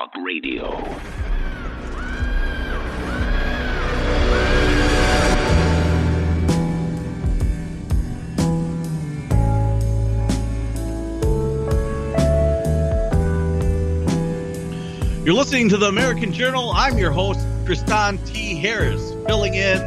Talk Radio. You're listening to the American Journal. I'm your host, Kristan T. Harris, filling in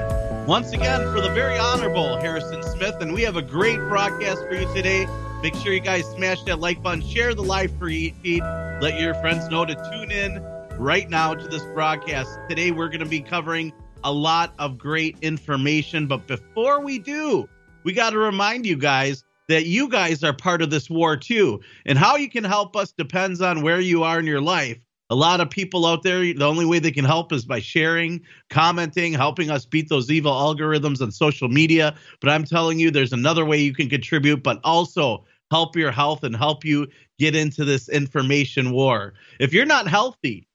once again for the very honorable Harrison Smith. And we have a great broadcast for you today. Make sure you guys smash that like button, share the live feed, let your friends know to tune in right now to this broadcast. Today, we're going to be covering a lot of great information. But before we do, we got to remind you guys that you guys are part of this war too. And how you can help us depends on where you are in your life. A lot of people out there, the only way they can help is by sharing, commenting, helping us beat those evil algorithms on social media. But I'm telling you, there's another way you can contribute, but also help your health and help you get into this information war. If you're not healthy,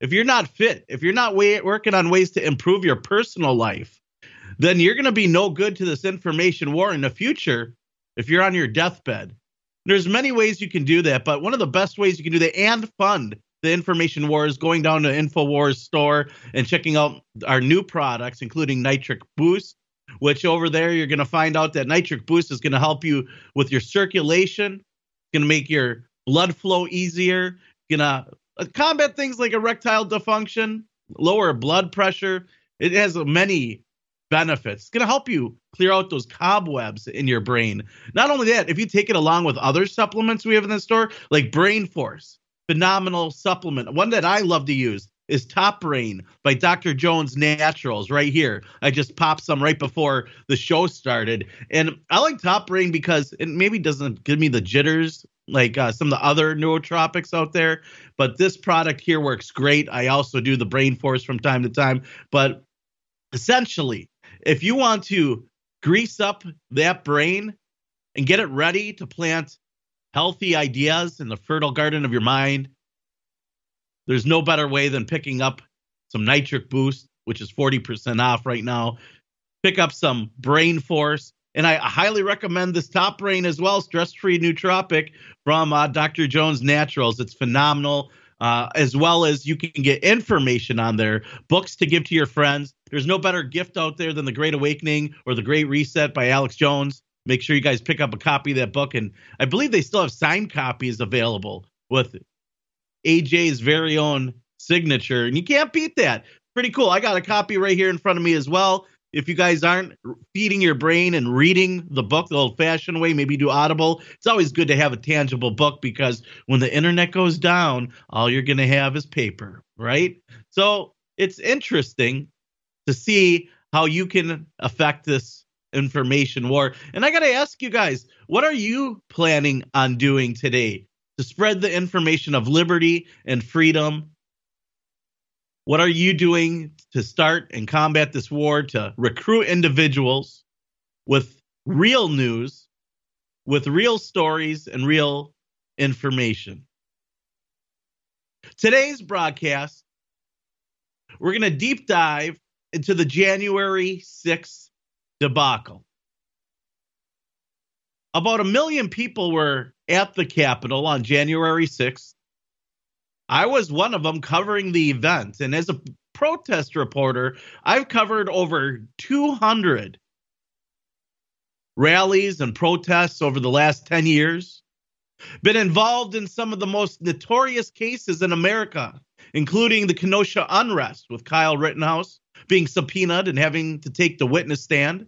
if you're not fit, if you're not way, working on ways to improve your personal life, then you're going to be no good to this information war in the future if you're on your deathbed. There's many ways you can do that, but one of the best ways you can do that and fund the information war is going down to InfoWars store and checking out our new products, including Nitric Boost, which over there you're going to find out that Nitric Boost is going to help you with your circulation, going to make your blood flow easier, going to uh, combat things like erectile dysfunction, lower blood pressure. It has many benefits. It's going to help you clear out those cobwebs in your brain. Not only that, if you take it along with other supplements we have in the store, like Brain Force, phenomenal supplement. One that I love to use is Top Brain by Dr. Jones Naturals right here. I just popped some right before the show started. And I like Top Brain because it maybe doesn't give me the jitters like uh, some of the other nootropics out there, but this product here works great. I also do the Brain Force from time to time, but essentially, if you want to grease up that brain and get it ready to plant healthy ideas in the fertile garden of your mind, there's no better way than picking up some nitric boost, which is 40% off right now. Pick up some brain force. And I highly recommend this top brain as well, stress free nootropic from uh, Dr. Jones Naturals. It's phenomenal. Uh, as well as you can get information on there, books to give to your friends. There's no better gift out there than The Great Awakening or The Great Reset by Alex Jones. Make sure you guys pick up a copy of that book. And I believe they still have signed copies available with AJ's very own signature. And you can't beat that. Pretty cool. I got a copy right here in front of me as well. If you guys aren't feeding your brain and reading the book the old fashioned way, maybe do Audible. It's always good to have a tangible book because when the internet goes down, all you're going to have is paper, right? So it's interesting to see how you can affect this information war. And I got to ask you guys, what are you planning on doing today to spread the information of liberty and freedom what are you doing to start and combat this war to recruit individuals with real news, with real stories, and real information? Today's broadcast, we're going to deep dive into the January 6th debacle. About a million people were at the Capitol on January 6th I was one of them covering the event. And as a protest reporter, I've covered over 200 rallies and protests over the last 10 years. Been involved in some of the most notorious cases in America, including the Kenosha unrest with Kyle Rittenhouse being subpoenaed and having to take the witness stand.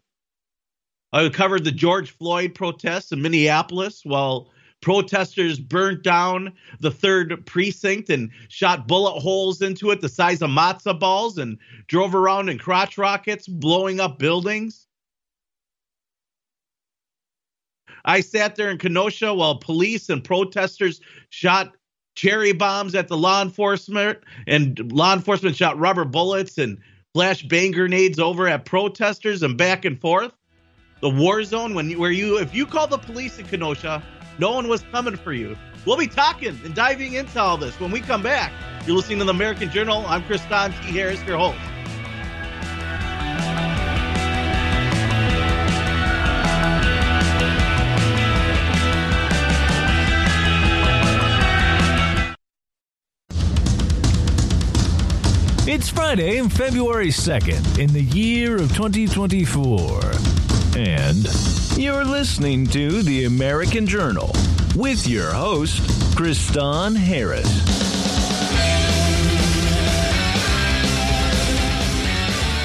I covered the George Floyd protests in Minneapolis while Protesters burnt down the third precinct and shot bullet holes into it the size of matzo balls and drove around in crotch rockets, blowing up buildings. I sat there in Kenosha while police and protesters shot cherry bombs at the law enforcement, and law enforcement shot rubber bullets and flash bang grenades over at protesters and back and forth. The war zone, when where you, if you call the police in Kenosha, no one was coming for you. We'll be talking and diving into all this when we come back. You're listening to the American Journal. I'm Kristan T. Harris, your host. It's Friday, February 2nd, in the year of 2024. And you're listening to the American Journal with your host, Kristan Harris.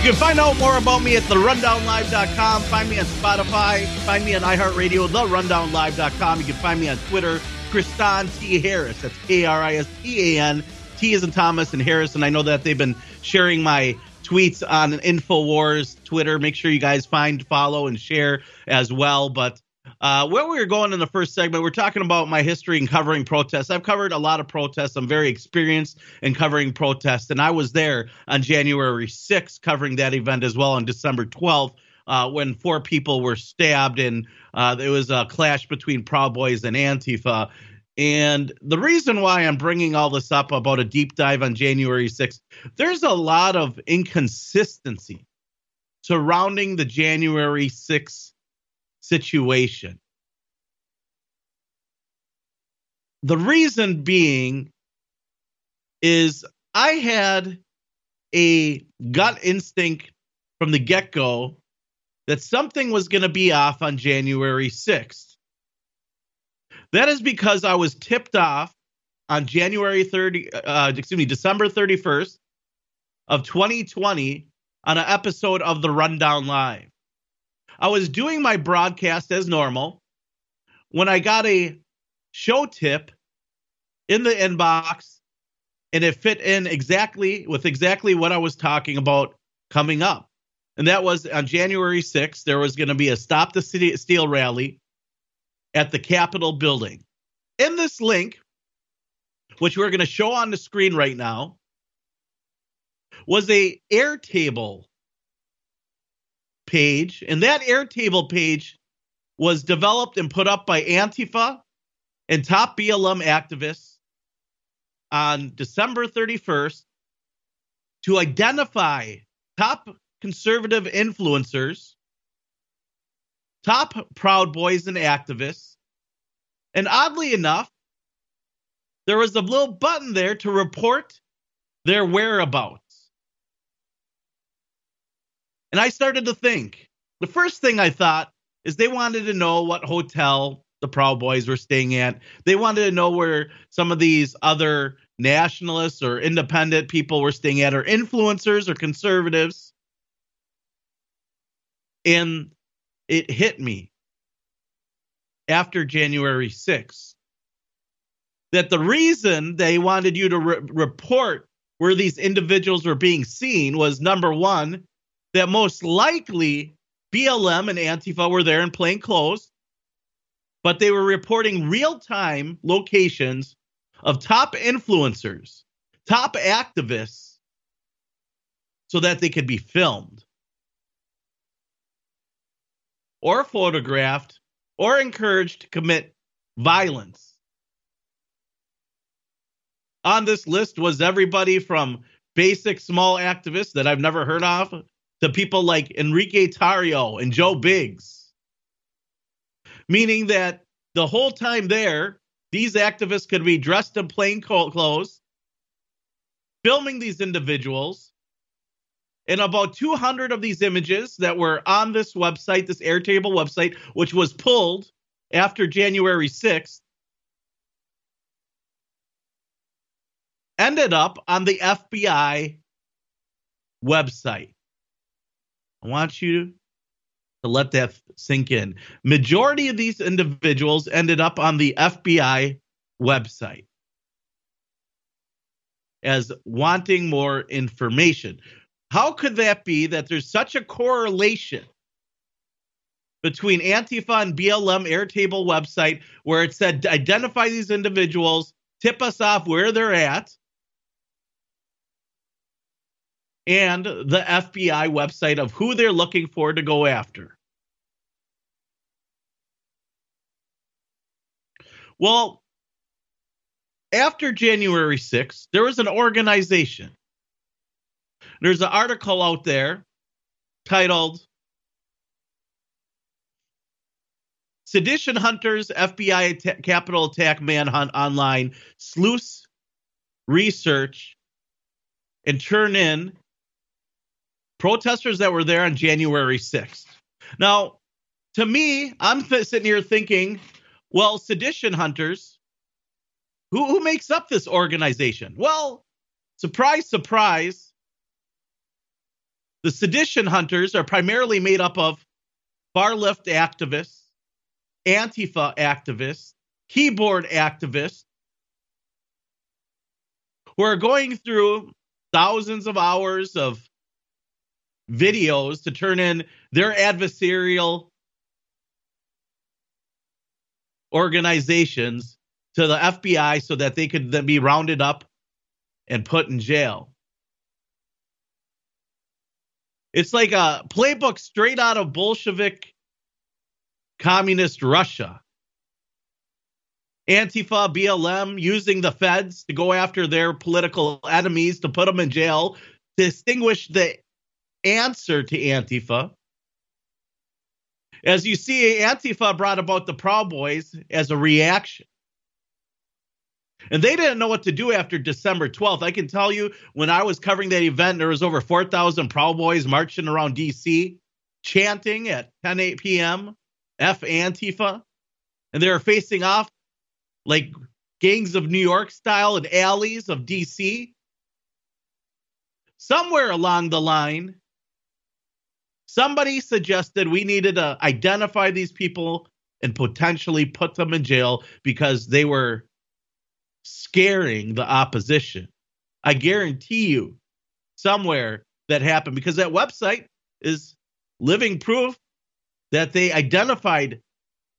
You can find out more about me at therundownlive.com. Find me on Spotify. Find me on iHeartRadio, therundownlive.com. You can find me on Twitter, Kristan T. Harris. That's K R I S T A N. T is in Thomas and Harris. And I know that they've been sharing my tweets on InfoWars Twitter. Make sure you guys find, follow, and share as well. But uh, where we were going in the first segment, we're talking about my history in covering protests. I've covered a lot of protests. I'm very experienced in covering protests, and I was there on January 6th covering that event as well on December 12th. Uh, when four people were stabbed, and uh, there was a clash between Proud Boys and Antifa. And the reason why I'm bringing all this up about a deep dive on January 6th, there's a lot of inconsistency surrounding the January 6th situation. The reason being is I had a gut instinct from the get go that something was going to be off on January 6th. That is because I was tipped off on January 30, uh, excuse me, December 31st of 2020 on an episode of the Rundown Live. I was doing my broadcast as normal when I got a show tip in the inbox and it fit in exactly with exactly what I was talking about coming up. And that was on January 6th, there was going to be a Stop the City Steal rally at the Capitol building. In this link, which we're going to show on the screen right now, was a Airtable page, and that Airtable page was developed and put up by Antifa and top BLM activists on December 31st to identify top conservative influencers, top Proud Boys and activists. And oddly enough, there was a little button there to report their whereabouts. And I started to think. The first thing I thought is they wanted to know what hotel the Proud Boys were staying at. They wanted to know where some of these other nationalists or independent people were staying at, or influencers or conservatives. And it hit me after January 6th that the reason they wanted you to re- report where these individuals were being seen was number one, that most likely BLM and Antifa were there in plain clothes, but they were reporting real time locations of top influencers, top activists, so that they could be filmed or photographed or encouraged to commit violence. On this list was everybody from basic small activists that I've never heard of to people like Enrique Tarrio and Joe Biggs. Meaning that the whole time there, these activists could be dressed in plain clothes, filming these individuals. And about 200 of these images that were on this website, this Airtable website, which was pulled after January 6th, ended up on the FBI website. I want you to let that sink in. Majority of these individuals ended up on the FBI website as wanting more information. How could that be that there's such a correlation between Antifa and BLM Airtable website where it said identify these individuals, tip us off where they're at, and the FBI website of who they're looking for to go after. Well, after January 6th, there was an organization. There's an article out there titled Sedition Hunters FBI At- Capitol Attack Manhunt Online Sleuths Research and Turn In protesters that were there on January 6th. Now, to me, I'm th- sitting here thinking, well, sedition hunters, who, who makes up this organization? Well, surprise, surprise, the sedition hunters are primarily made up of far left activists, Antifa activists, keyboard activists who are going through thousands of hours of videos to turn in their adversarial organizations to the FBI so that they could then be rounded up and put in jail. It's like a playbook straight out of Bolshevik communist Russia. Antifa, BLM using the feds to go after their political enemies to put them in jail, distinguish the answer to Antifa. As you see, Antifa brought about the Proud Boys as a reaction. And they didn't know what to do after December 12th. I can tell you, when I was covering that event, there was over 4,000 Proud Boys marching around D.C., chanting at 10 8 p.m. F Antifa. And they were facing off like gangs of New York style in alleys of DC. Somewhere along the line, somebody suggested we needed to identify these people and potentially put them in jail because they were scaring the opposition. I guarantee you, somewhere that happened because that website is living proof that they identified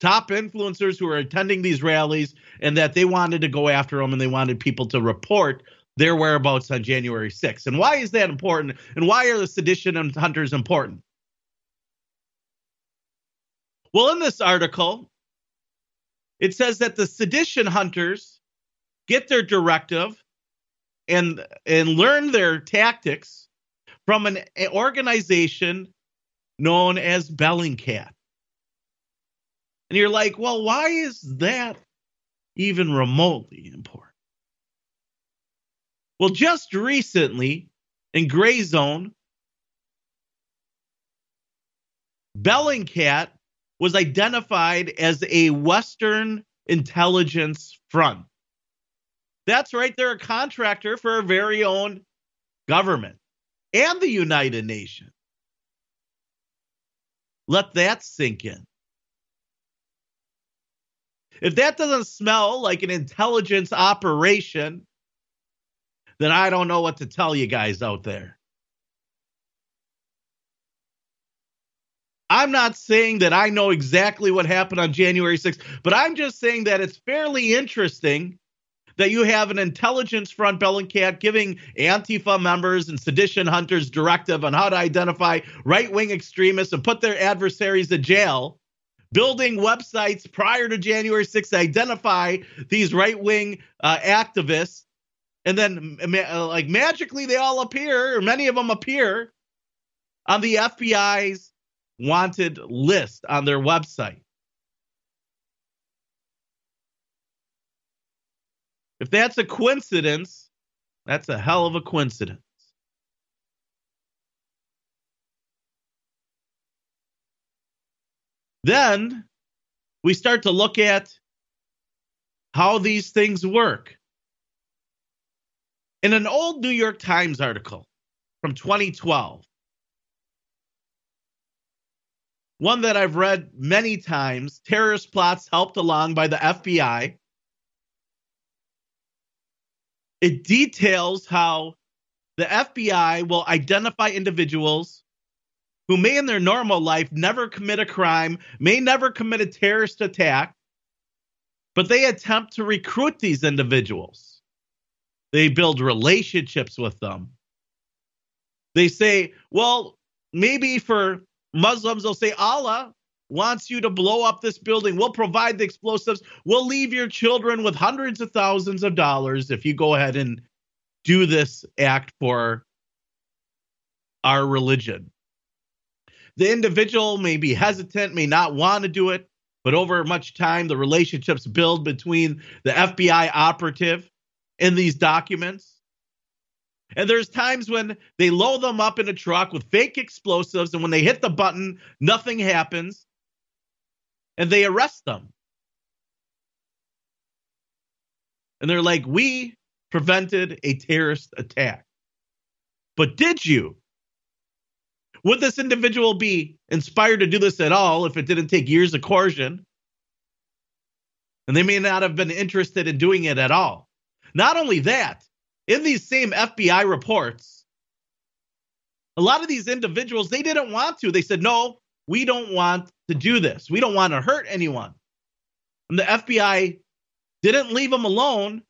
top influencers who were attending these rallies and that they wanted to go after them and they wanted people to report their whereabouts on January 6th. And why is that important? And why are the sedition hunters important? Well, in this article, it says that the sedition hunters get their directive and and learn their tactics from an organization known as Bellingcat. And you're like, well, why is that even remotely important? Well, just recently in Gray Zone, Bellingcat was identified as a Western intelligence front. That's right, they're a contractor for our very own government and the United Nations. Let that sink in. If that doesn't smell like an intelligence operation, then I don't know what to tell you guys out there. I'm not saying that I know exactly what happened on January 6th, but I'm just saying that it's fairly interesting that you have an intelligence front, Bellingcat, giving Antifa members and sedition hunters directive on how to identify right wing extremists and put their adversaries in jail, building websites prior to January 6th to identify these right wing uh, activists. And then, uh, like, magically, they all appear, or many of them appear on the FBI's wanted list on their website. If that's a coincidence, that's a hell of a coincidence. Then we start to look at how these things work. In an old New York Times article from 2012, one that I've read many times, terrorist plots helped along by the FBI it details how the FBI will identify individuals who may in their normal life never commit a crime, may never commit a terrorist attack, but they attempt to recruit these individuals. They build relationships with them. They say, well, maybe for Muslims, they'll say Allah wants you to blow up this building. We'll provide the explosives. We'll leave your children with hundreds of thousands of dollars if you go ahead and do this act for our religion. The individual may be hesitant, may not want to do it, but over much time, the relationships build between the FBI operative and these documents. And there's times when they load them up in a truck with fake explosives, and when they hit the button, nothing happens, and they arrest them. And they're like, We prevented a terrorist attack. But did you? Would this individual be inspired to do this at all if it didn't take years of coercion? And they may not have been interested in doing it at all. Not only that, in these same FBI reports, a lot of these individuals, they didn't want to. They said, no, we don't want to do this. We don't want to hurt anyone. And the FBI didn't leave them alone.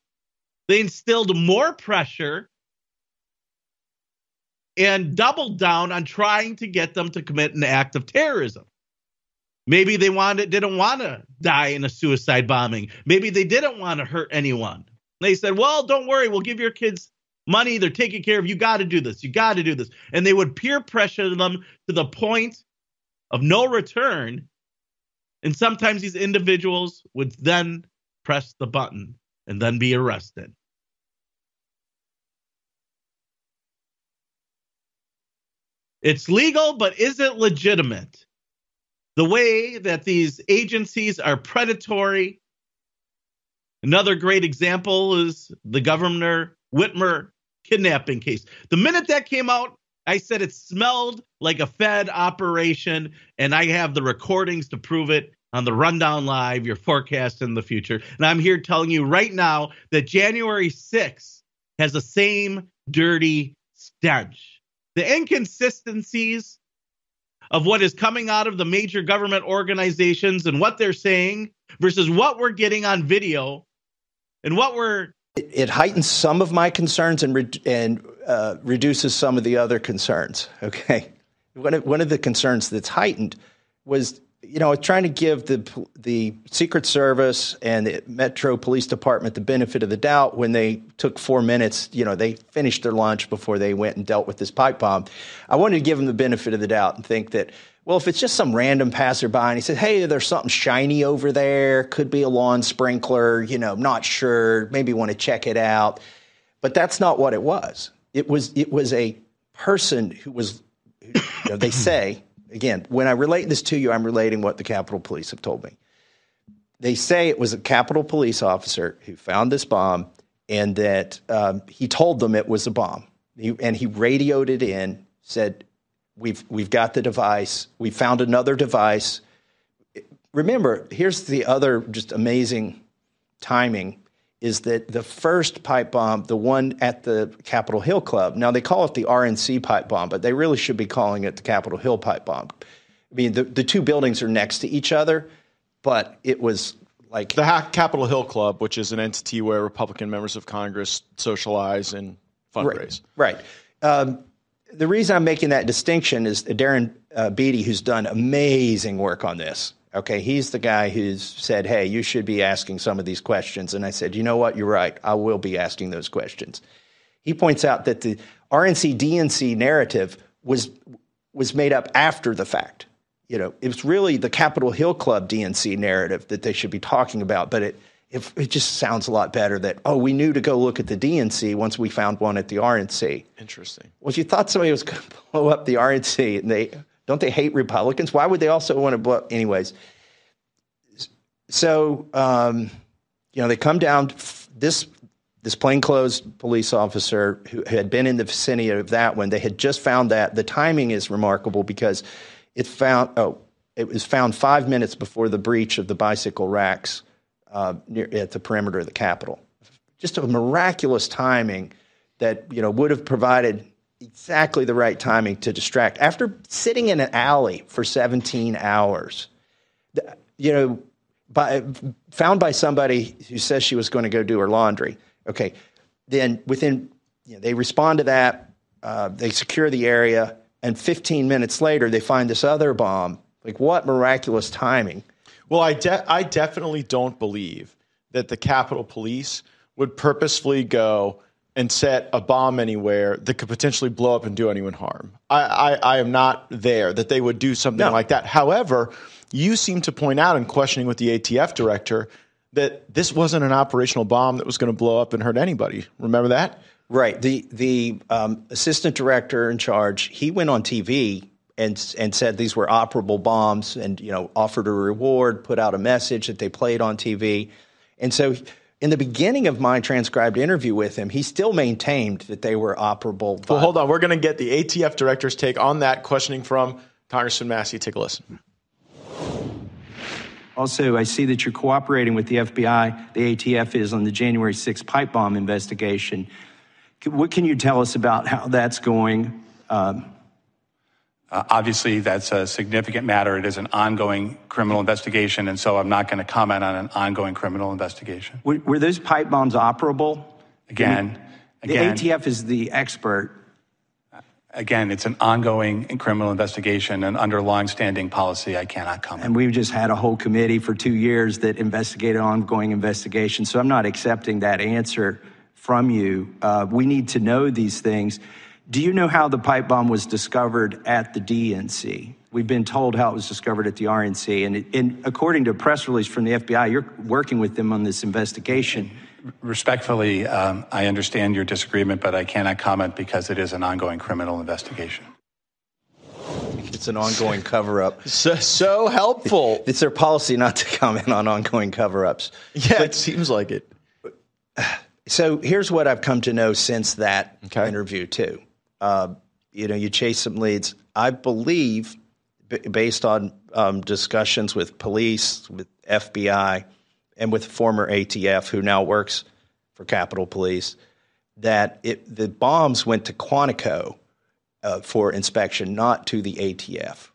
They instilled more pressure and doubled down on trying to get them to commit an act of terrorism. Maybe they wanted didn't want to die in a suicide bombing. Maybe they didn't want to hurt anyone. They said, "Well, don't worry, we'll give your kids money. They're taking care of you. Got to do this. You got to do this." And they would peer pressure them to the point of no return. And sometimes these individuals would then press the button and then be arrested. It's legal, but is it legitimate? The way that these agencies are predatory. Another great example is the Governor Whitmer kidnapping case. The minute that came out, I said it smelled like a Fed operation, and I have the recordings to prove it on the Rundown Live, your forecast in the future. And I'm here telling you right now that January 6th has the same dirty stench the inconsistencies of what is coming out of the major government organizations and what they're saying versus what we're getting on video and what we're it, it heightens some of my concerns and re- and uh, reduces some of the other concerns okay one of, one of the concerns that's heightened was you know, trying to give the the Secret Service and the Metro Police Department the benefit of the doubt when they took four minutes. You know, they finished their lunch before they went and dealt with this pipe bomb. I wanted to give them the benefit of the doubt and think that, well, if it's just some random passerby and he said, "Hey, there's something shiny over there. Could be a lawn sprinkler. You know, not sure. Maybe want to check it out." But that's not what it was. It was it was a person who was. You know, they say again, when I relate this to you, I'm relating what the Capitol Police have told me. They say it was a Capitol Police officer who found this bomb and that um, he told them it was a bomb. He, and he radioed it in, said, We've, we've got the device. We found another device. Remember, here's the other just amazing timing is that the first pipe bomb, the one at the Capitol Hill Club, now they call it the RNC pipe bomb, but they really should be calling it the Capitol Hill pipe bomb. I mean, the, the two buildings are next to each other, but it was like. The ha- Capitol Hill Club, which is an entity where Republican members of Congress socialize and fundraise. Right. right. Um, the reason I'm making that distinction is Darren uh, Beattie, who's done amazing work on this, Okay, he's the guy who's said, "Hey, you should be asking some of these questions." And I said, "You know what? You're right. I will be asking those questions." He points out that the RNC DNC narrative was was made up after the fact. You know, it was really the Capitol Hill Club DNC narrative that they should be talking about, but it it, it just sounds a lot better that oh, we knew to go look at the DNC once we found one at the RNC. Interesting. Well, you thought somebody was going to blow up the RNC, and they don't they hate Republicans? Why would they also want to blow? Anyways, so um, you know they come down. This this plainclothes police officer who had been in the vicinity of that one. They had just found that. The timing is remarkable because it found oh it was found five minutes before the breach of the bicycle racks uh, near, at the perimeter of the Capitol. Just a miraculous timing that you know would have provided exactly the right timing to distract. After sitting in an alley for 17 hours, you know, by, found by somebody who says she was going to go do her laundry. Okay, then within, you know, they respond to that, uh, they secure the area, and 15 minutes later, they find this other bomb. Like, what miraculous timing? Well, I, de- I definitely don't believe that the Capitol Police would purposefully go and set a bomb anywhere that could potentially blow up and do anyone harm. I, I, I am not there that they would do something no. like that. However, you seem to point out in questioning with the ATF director that this wasn't an operational bomb that was going to blow up and hurt anybody. Remember that? Right. The the um, assistant director in charge, he went on TV and and said these were operable bombs, and you know offered a reward, put out a message that they played on TV, and so. In the beginning of my transcribed interview with him, he still maintained that they were operable. Well, hold on. We're going to get the ATF director's take on that questioning from Congressman Massie. Take a listen. Also, I see that you're cooperating with the FBI, the ATF is on the January 6th pipe bomb investigation. What can you tell us about how that's going? Um, uh, obviously, that's a significant matter. It is an ongoing criminal investigation, and so I'm not going to comment on an ongoing criminal investigation. Were, were those pipe bombs operable? Again, the again, ATF is the expert. Again, it's an ongoing criminal investigation, and under longstanding policy, I cannot comment. And we've just had a whole committee for two years that investigated ongoing investigations, so I'm not accepting that answer from you. Uh, we need to know these things. Do you know how the pipe bomb was discovered at the DNC? We've been told how it was discovered at the RNC. And, and according to a press release from the FBI, you're working with them on this investigation. Respectfully, um, I understand your disagreement, but I cannot comment because it is an ongoing criminal investigation. It's an ongoing cover up. So, so helpful. It's their policy not to comment on ongoing cover ups. Yeah, but, it seems like it. So here's what I've come to know since that okay. interview, too. Uh, you know, you chase some leads. I believe, b- based on um, discussions with police, with FBI, and with former ATF, who now works for Capitol Police, that it, the bombs went to Quantico uh, for inspection, not to the ATF.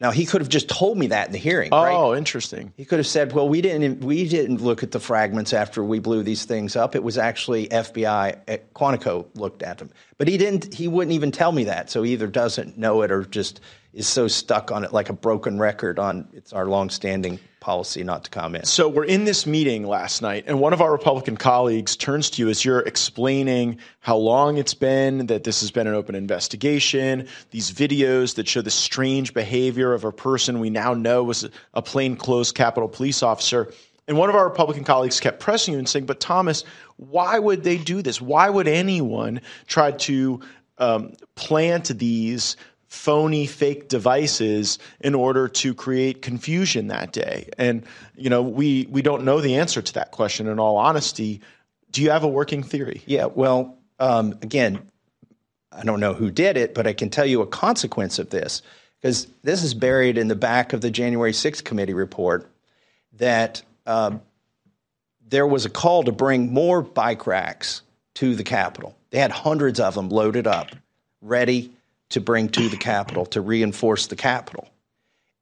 Now he could have just told me that in the hearing. Oh, right? interesting. He could have said, "Well, we didn't we didn't look at the fragments after we blew these things up. It was actually FBI at eh, Quantico looked at them." But he didn't. He wouldn't even tell me that. So he either doesn't know it or just is so stuck on it like a broken record on it's our longstanding policy not to comment. So we're in this meeting last night, and one of our Republican colleagues turns to you as you're explaining how long it's been that this has been an open investigation, these videos that show the strange behavior of a person we now know was a plainclothes Capitol police officer. And one of our Republican colleagues kept pressing you and saying, But Thomas, why would they do this? Why would anyone try to um, plant these phony fake devices in order to create confusion that day. And you know we we don't know the answer to that question in all honesty. Do you have a working theory? Yeah well um, again i don't know who did it but i can tell you a consequence of this because this is buried in the back of the january 6th committee report that um, there was a call to bring more bike racks to the capitol. They had hundreds of them loaded up ready to bring to the Capitol to reinforce the Capitol.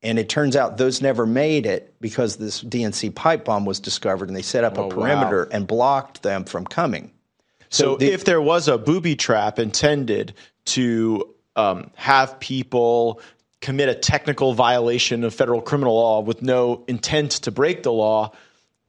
And it turns out those never made it because this DNC pipe bomb was discovered and they set up oh, a perimeter wow. and blocked them from coming. So, so the, if there was a booby trap intended to um, have people commit a technical violation of federal criminal law with no intent to break the law,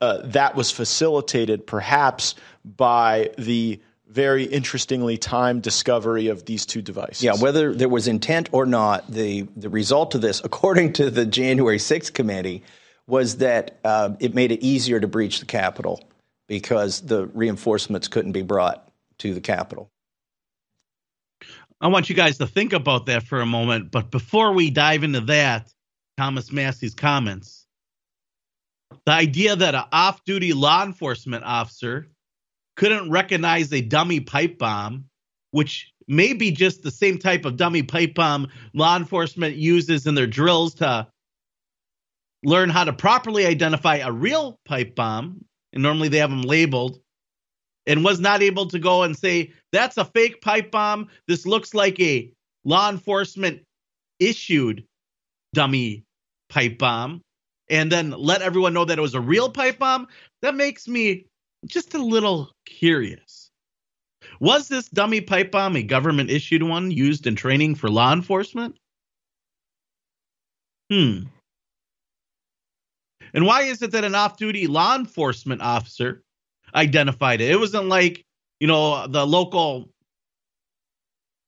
uh, that was facilitated perhaps by the very interestingly timed discovery of these two devices. Yeah, whether there was intent or not, the, the result of this, according to the January 6th committee, was that uh, it made it easier to breach the Capitol because the reinforcements couldn't be brought to the Capitol. I want you guys to think about that for a moment. But before we dive into that, Thomas Massie's comments, the idea that an off duty law enforcement officer couldn't recognize a dummy pipe bomb, which may be just the same type of dummy pipe bomb law enforcement uses in their drills to learn how to properly identify a real pipe bomb. And normally they have them labeled. And was not able to go and say, that's a fake pipe bomb. This looks like a law enforcement issued dummy pipe bomb. And then let everyone know that it was a real pipe bomb. That makes me just a little curious. Was this dummy pipe bomb a government issued one used in training for law enforcement? Hmm. And why is it that an off duty law enforcement officer identified it? It wasn't like, you know, the local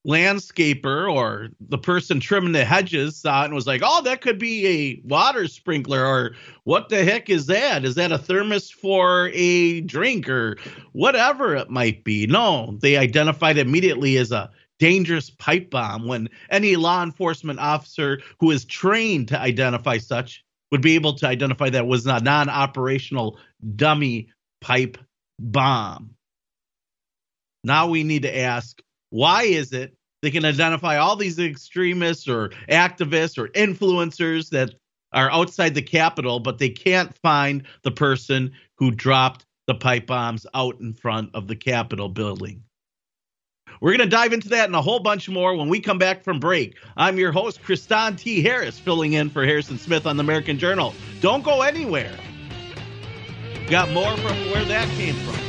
landscaper or the person trimming the hedges saw it and was like, oh, that could be a water sprinkler, or what the heck is that? Is that a thermos for a drink or whatever it might be? No, they identified immediately as a dangerous pipe bomb when any law enforcement officer who is trained to identify such would be able to identify that was a non operational dummy pipe bomb. Now we need to ask why is it they can identify all these extremists or activists or influencers that are outside the Capitol, but they can't find the person who dropped the pipe bombs out in front of the Capitol building? We're going to dive into that and a whole bunch more when we come back from break. I'm your host, Kristan T. Harris, filling in for Harrison Smith on the American Journal. Don't go anywhere. Got more from where that came from.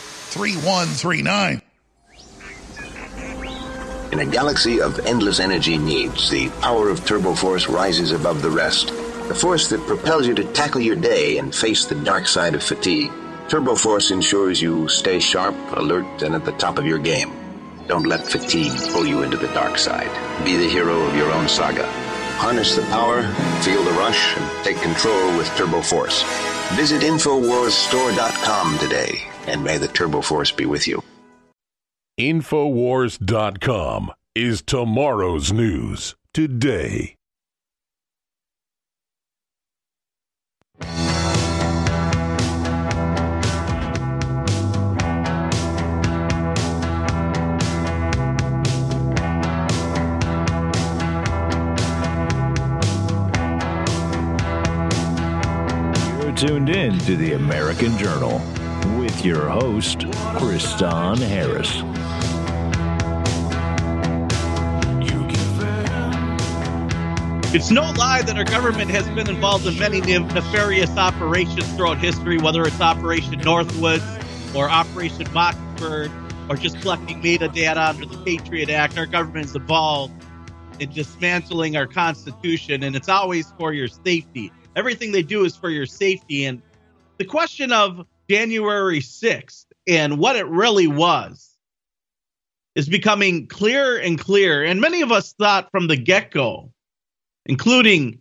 3139. In a galaxy of endless energy needs, the power of Turbo Force rises above the rest. The force that propels you to tackle your day and face the dark side of fatigue. Turbo Force ensures you stay sharp, alert, and at the top of your game. Don't let fatigue pull you into the dark side. Be the hero of your own saga. Harness the power, feel the rush, and take control with Turbo Force. Visit InfoWarsStore.com today, and may the Turbo Force be with you. Infowars.com is tomorrow's news today. You're tuned in to the American Journal with your host, Kristan Harris. It's no lie that our government has been involved in many nefarious operations throughout history, whether it's Operation Northwoods or Operation Mockingbird or just collecting metadata under the Patriot Act. Our government is involved in dismantling our Constitution, and it's always for your safety. Everything they do is for your safety. And the question of January 6th and what it really was is becoming clearer and clearer. And many of us thought from the get go including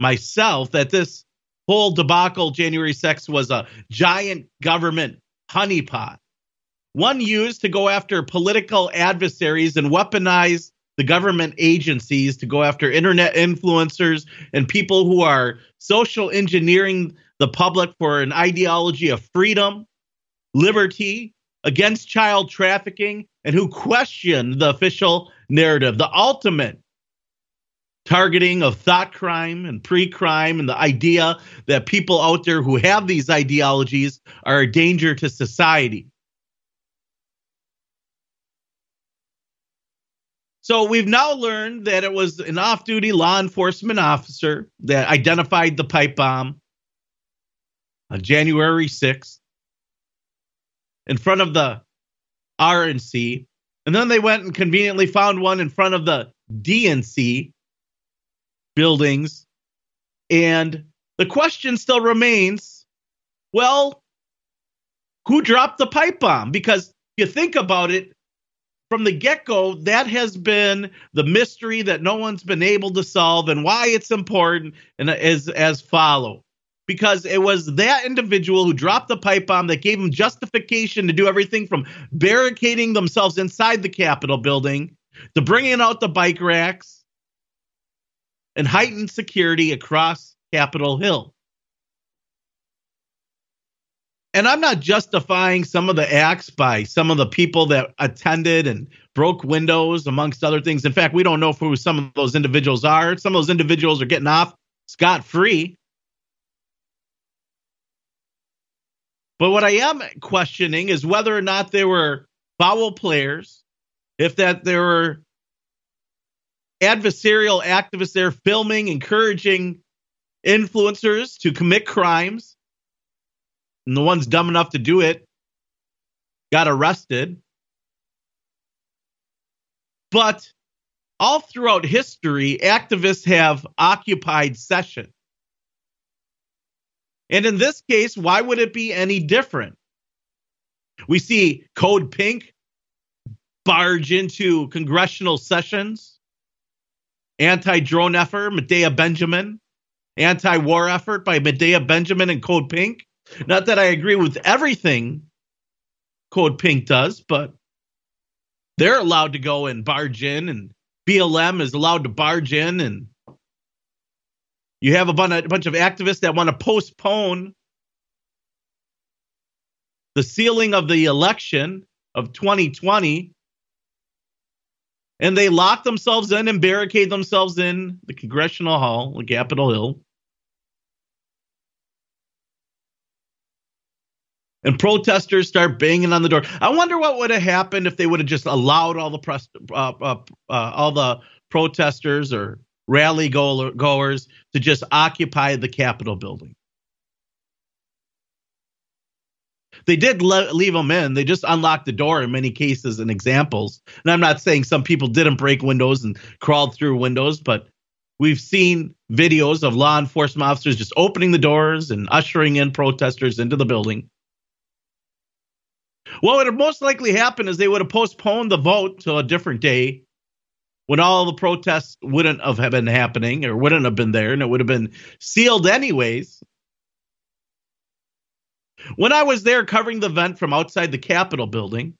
myself, that this whole debacle, January 6th, was a giant government honeypot. One used to go after political adversaries and weaponize the government agencies to go after internet influencers and people who are social engineering the public for an ideology of freedom, liberty, against child trafficking, and who question the official narrative. The ultimate targeting of thought crime and pre crime, and the idea that people out there who have these ideologies are a danger to society. So we've now learned that it was an off duty law enforcement officer that identified the pipe bomb on January 6th in front of the RNC. And then they went and conveniently found one in front of the DNC buildings. And the question still remains well, who dropped the pipe bomb? Because you think about it, from the get go, that has been the mystery that no one's been able to solve, and why it's important and as as follow. Because it was that individual who dropped the pipe bomb that gave them justification to do everything from barricading themselves inside the Capitol building to bringing out the bike racks and heightened security across Capitol Hill. and I'm not justifying some of the acts by some of the people that attended and broke windows, amongst other things. In fact, we don't know who some of those individuals are. Some of those individuals are getting off scot free. But what I am questioning is whether or not there were foul players, if that there were adversarial activists there filming, encouraging influencers to commit crimes, and the ones dumb enough to do it got arrested. But all throughout history, activists have occupied session. And in this case, why would it be any different? We see Code Pink barge into congressional sessions, anti drone effort, Medea Benjamin, anti war effort by Medea Benjamin and Code Pink. Not that I agree with everything Code Pink does, but they're allowed to go and barge in, and BLM is allowed to barge in, and you have a bunch of activists that want to postpone the sealing of the election of 2020 and they lock themselves in and barricade themselves in the congressional hall the capitol hill and protesters start banging on the door. I wonder what would have happened if they would have just allowed all the press, uh, uh, uh, all the protesters or rally goers to just occupy the Capitol building. They did le- leave them in. They just unlocked the door in many cases and examples. And I'm not saying some people didn't break windows and crawled through windows, but we've seen videos of law enforcement officers just opening the doors and ushering in protesters into the building. What would have most likely happened is they would have postponed the vote to a different day when all the protests wouldn't have been happening or wouldn't have been there and it would have been sealed anyways. When I was there covering the event from outside the Capitol building,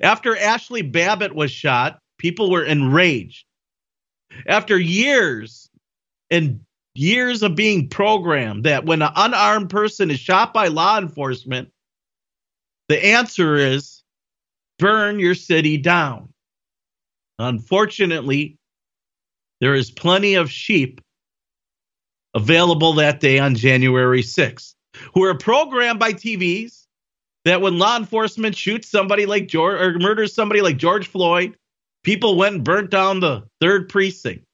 after Ashley Babbitt was shot, people were enraged. After years and years of being programmed that when an unarmed person is shot by law enforcement, the answer is burn your city down. Unfortunately, there is plenty of sheep available that day on January 6th who are programmed by TVs that when law enforcement shoots somebody like George or murders somebody like George Floyd, people went and burnt down the third precinct.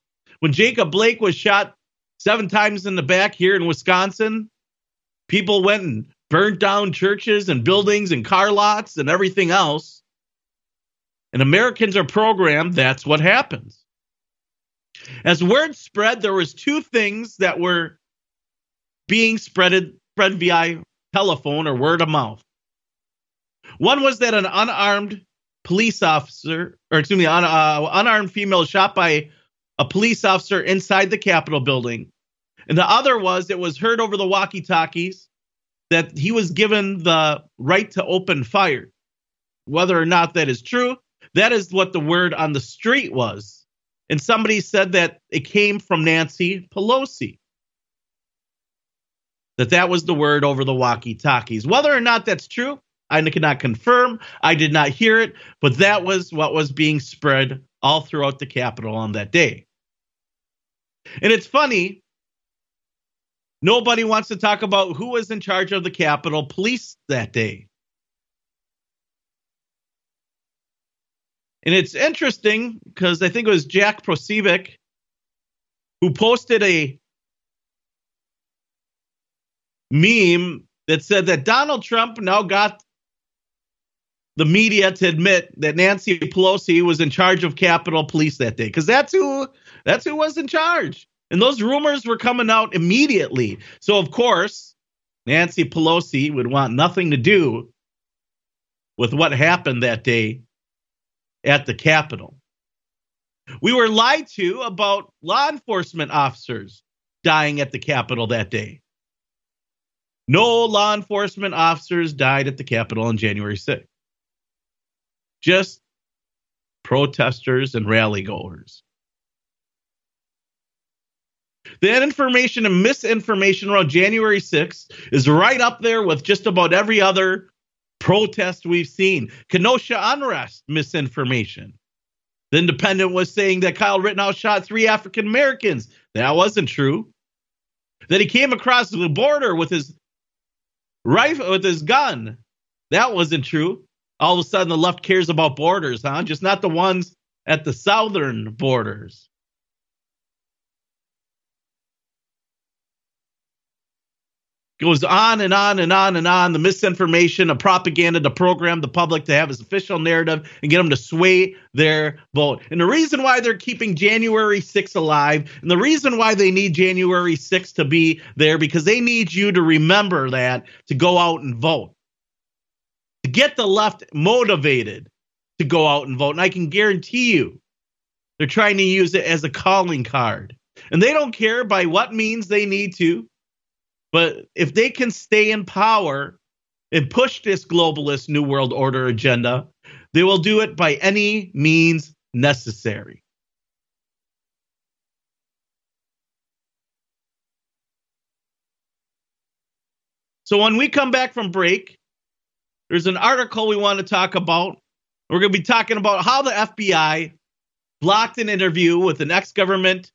When Jacob Blake was shot seven times in the back here in Wisconsin, people went and burnt down churches and buildings and car lots and everything else. And Americans are programmed, that's what happens. As word spread, there was two things that were being spreaded spread via telephone or word of mouth. One was that an unarmed police officer, or excuse me, an uh, unarmed female shot by a police officer inside the Capitol building. And the other was it was heard over the walkie talkies that he was given the right to open fire. Whether or not that is true, that is what the word on the street was. And somebody said that it came from Nancy Pelosi. That that was the word over the walkie talkies. Whether or not that's true, I cannot confirm. I did not hear it, but that was what was being spread all throughout the Capitol on that day. And it's funny Nobody wants to talk about who was in charge of the Capitol Police that day. And it's interesting because I think it was Jack Posobiec who posted a meme that said that Donald Trump now got the media to admit that Nancy Pelosi was in charge of Capitol Police that day because that's who that's who was in charge. And those rumors were coming out immediately. So, of course, Nancy Pelosi would want nothing to do with what happened that day at the Capitol. We were lied to about law enforcement officers dying at the Capitol that day. No law enforcement officers died at the Capitol on January 6th. Just protesters and rally goers. The information and misinformation around January 6th is right up there with just about every other protest we've seen. Kenosha unrest, misinformation. The Independent was saying that Kyle Rittenhouse shot three African Americans. That wasn't true. That he came across the border with his rifle, with his gun. That wasn't true. All of a sudden, the left cares about borders, huh? Just not the ones at the southern borders. Goes on and on and on and on the misinformation, the propaganda to program the public to have his official narrative and get them to sway their vote. And the reason why they're keeping January 6 alive and the reason why they need January 6 to be there because they need you to remember that to go out and vote. To get the left motivated to go out and vote. And I can guarantee you they're trying to use it as a calling card. And they don't care by what means they need to but if they can stay in power and push this globalist New World Order agenda, they will do it by any means necessary. So when we come back from break, there's an article we want to talk about. We're going to be talking about how the FBI blocked an interview with an ex government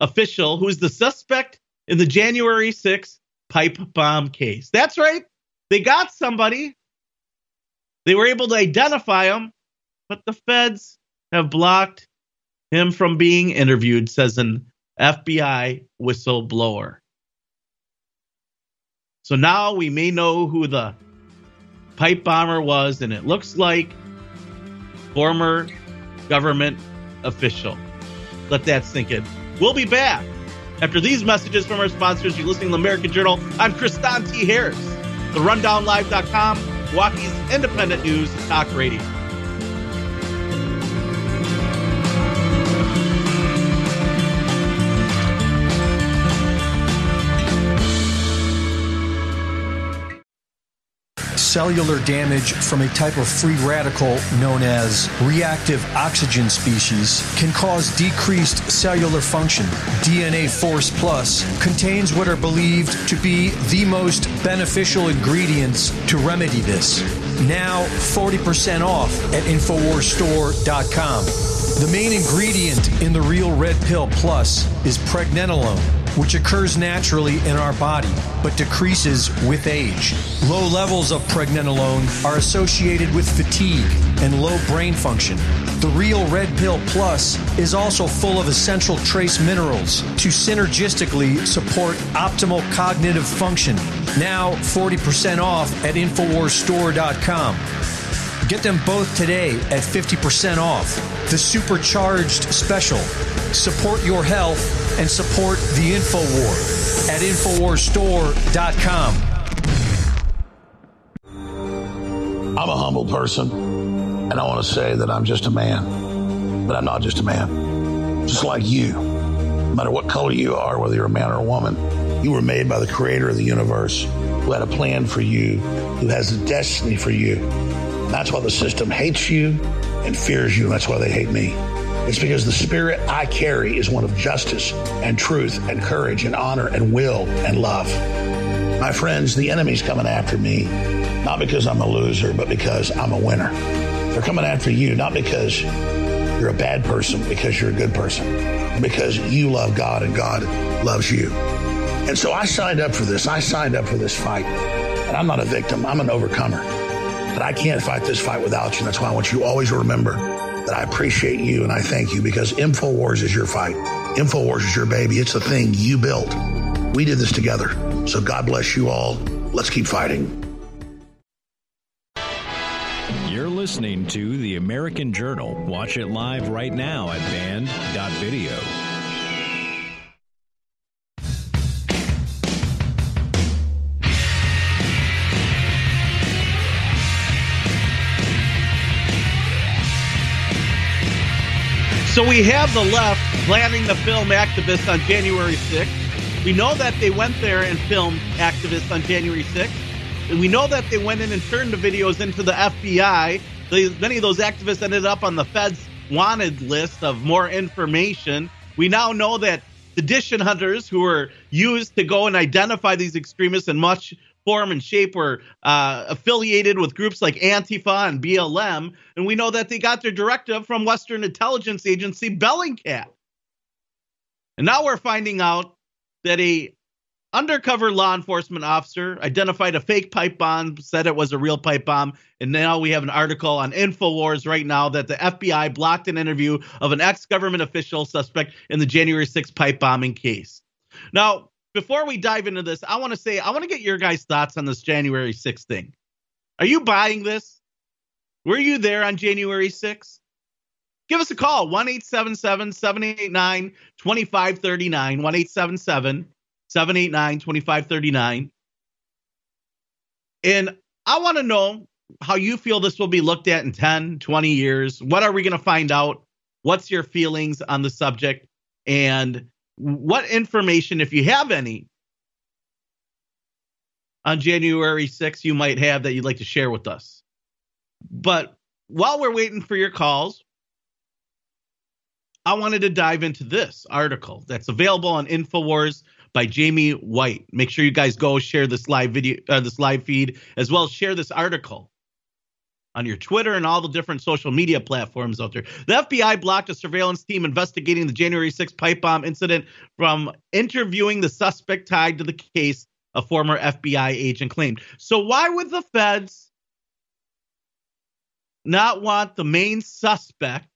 official who's the suspect in the January 6th pipe bomb case. That's right. They got somebody. They were able to identify him, but the feds have blocked him from being interviewed, says an FBI whistleblower. So now we may know who the pipe bomber was, and it looks like former government official. Let that sink in. We'll be back after these messages from our sponsors, you're listening to the American Journal. I'm Kristan T. Harris, the RundownLive.com, Milwaukee's independent news talk radio. Cellular damage from a type of free radical known as reactive oxygen species can cause decreased cellular function. DNA Force Plus contains what are believed to be the most beneficial ingredients to remedy this. Now 40% off at InfoWarsStore.com. The main ingredient in the Real Red Pill Plus is pregnenolone which occurs naturally in our body but decreases with age. Low levels of pregnenolone are associated with fatigue and low brain function. The Real Red Pill Plus is also full of essential trace minerals to synergistically support optimal cognitive function. Now 40% off at InfoWarsStore.com. Get them both today at 50% off. The supercharged special. Support your health and support the InfoWar at InfoWarsStore.com. I'm a humble person, and I want to say that I'm just a man. But I'm not just a man. Just like you. No matter what color you are, whether you're a man or a woman, you were made by the creator of the universe who had a plan for you, who has a destiny for you that's why the system hates you and fears you, and that's why they hate me. It's because the spirit I carry is one of justice and truth and courage and honor and will and love. My friends, the enemy's coming after me, not because I'm a loser, but because I'm a winner. They're coming after you, not because you're a bad person, because you're a good person, because you love God and God loves you. And so I signed up for this. I signed up for this fight. And I'm not a victim, I'm an overcomer. But I can't fight this fight without you. And That's why I want you always to remember that I appreciate you and I thank you because InfoWars is your fight. InfoWars is your baby. It's the thing you built. We did this together. So God bless you all. Let's keep fighting. You're listening to The American Journal. Watch it live right now at band.video. So we have the left planning the film activists on January 6th. We know that they went there and filmed activists on January 6th. And we know that they went in and turned the videos into the FBI. They, many of those activists ended up on the Fed's wanted list of more information. We now know that sedition hunters who were used to go and identify these extremists and much form and shape were uh, affiliated with groups like Antifa and BLM. And we know that they got their directive from Western intelligence agency Bellingcat. And now we're finding out that a undercover law enforcement officer identified a fake pipe bomb, said it was a real pipe bomb, and now we have an article on InfoWars right now that the FBI blocked an interview of an ex-government official suspect in the January 6 pipe bombing case. Now, before we dive into this, I want to say I want to get your guys' thoughts on this January 6th thing. Are you buying this? Were you there on January 6th? Give us a call 1 877 789 2539. 1 877 789 2539. And I want to know how you feel this will be looked at in 10, 20 years. What are we going to find out? What's your feelings on the subject? And what information, if you have any, on January 6th you might have that you'd like to share with us. But while we're waiting for your calls, I wanted to dive into this article that's available on InfoWars by Jamie White. Make sure you guys go share this live video, uh, this live feed, as well as share this article on your Twitter and all the different social media platforms out there. The FBI blocked a surveillance team investigating the January 6 pipe bomb incident from interviewing the suspect tied to the case, a former FBI agent claimed. So, why would the feds not want the main suspect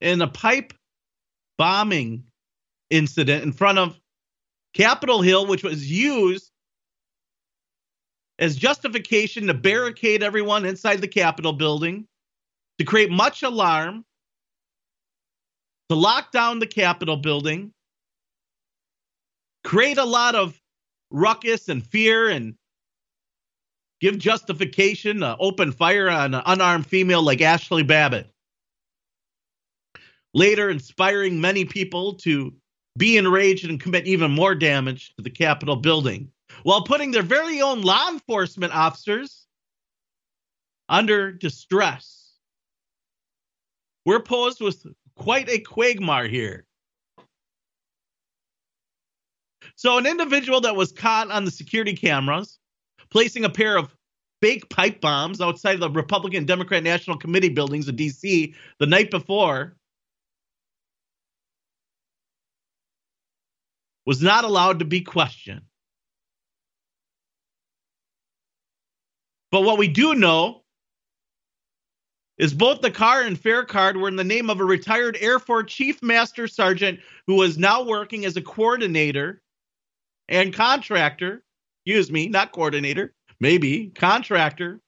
in a pipe bombing incident in front of Capitol Hill, which was used as justification to barricade everyone inside the Capitol building, to create much alarm, to lock down the Capitol building, create a lot of ruckus and fear, and give justification to open fire on an unarmed female like Ashley Babbitt. Later, inspiring many people to be enraged and commit even more damage to the Capitol building while putting their very own law enforcement officers under distress. We're posed with quite a quagmire here. So, an individual that was caught on the security cameras placing a pair of fake pipe bombs outside of the Republican Democrat National Committee buildings in D.C. the night before was not allowed to be questioned. But what we do know is both the car and fare card were in the name of a retired Air Force Chief Master Sergeant who is now working as a coordinator and contractor. Excuse me, not coordinator, maybe contractor.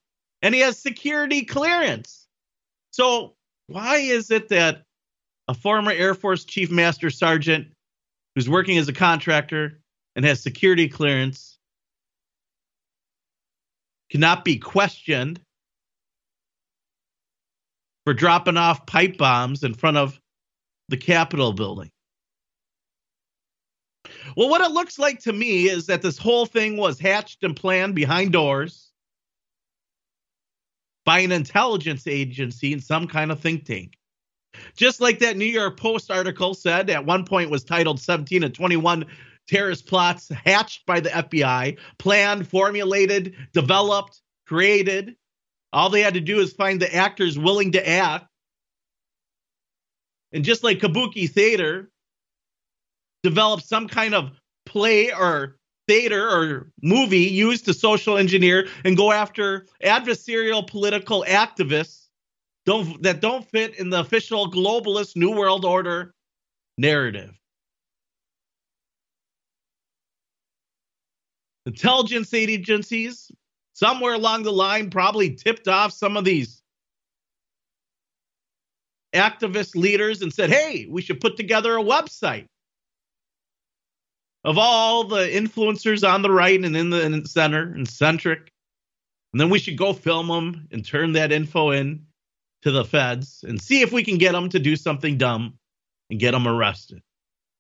And he has security clearance. So, why is it that a former Air Force Chief Master Sergeant who's working as a contractor and has security clearance cannot be questioned for dropping off pipe bombs in front of the Capitol building. Well, what it looks like to me is that this whole thing was hatched and planned behind doors by an intelligence agency and some kind of think tank. Just like that New York Post article said at one point was titled 17 and 21 terrorist plots hatched by the FBI, planned, formulated, developed, created. All they had to do is find the actors willing to act. And just like Kabuki Theater developed some kind of play or theater or movie used to social engineer and go after adversarial political activists don't that don't fit in the official globalist new world order narrative. Intelligence agencies somewhere along the line probably tipped off some of these activist leaders and said, hey, we should put together a website of all the influencers on the right and in the, center and centric. And then we should go film them and turn that info in to the feds and see if we can get them to do something dumb and get them arrested.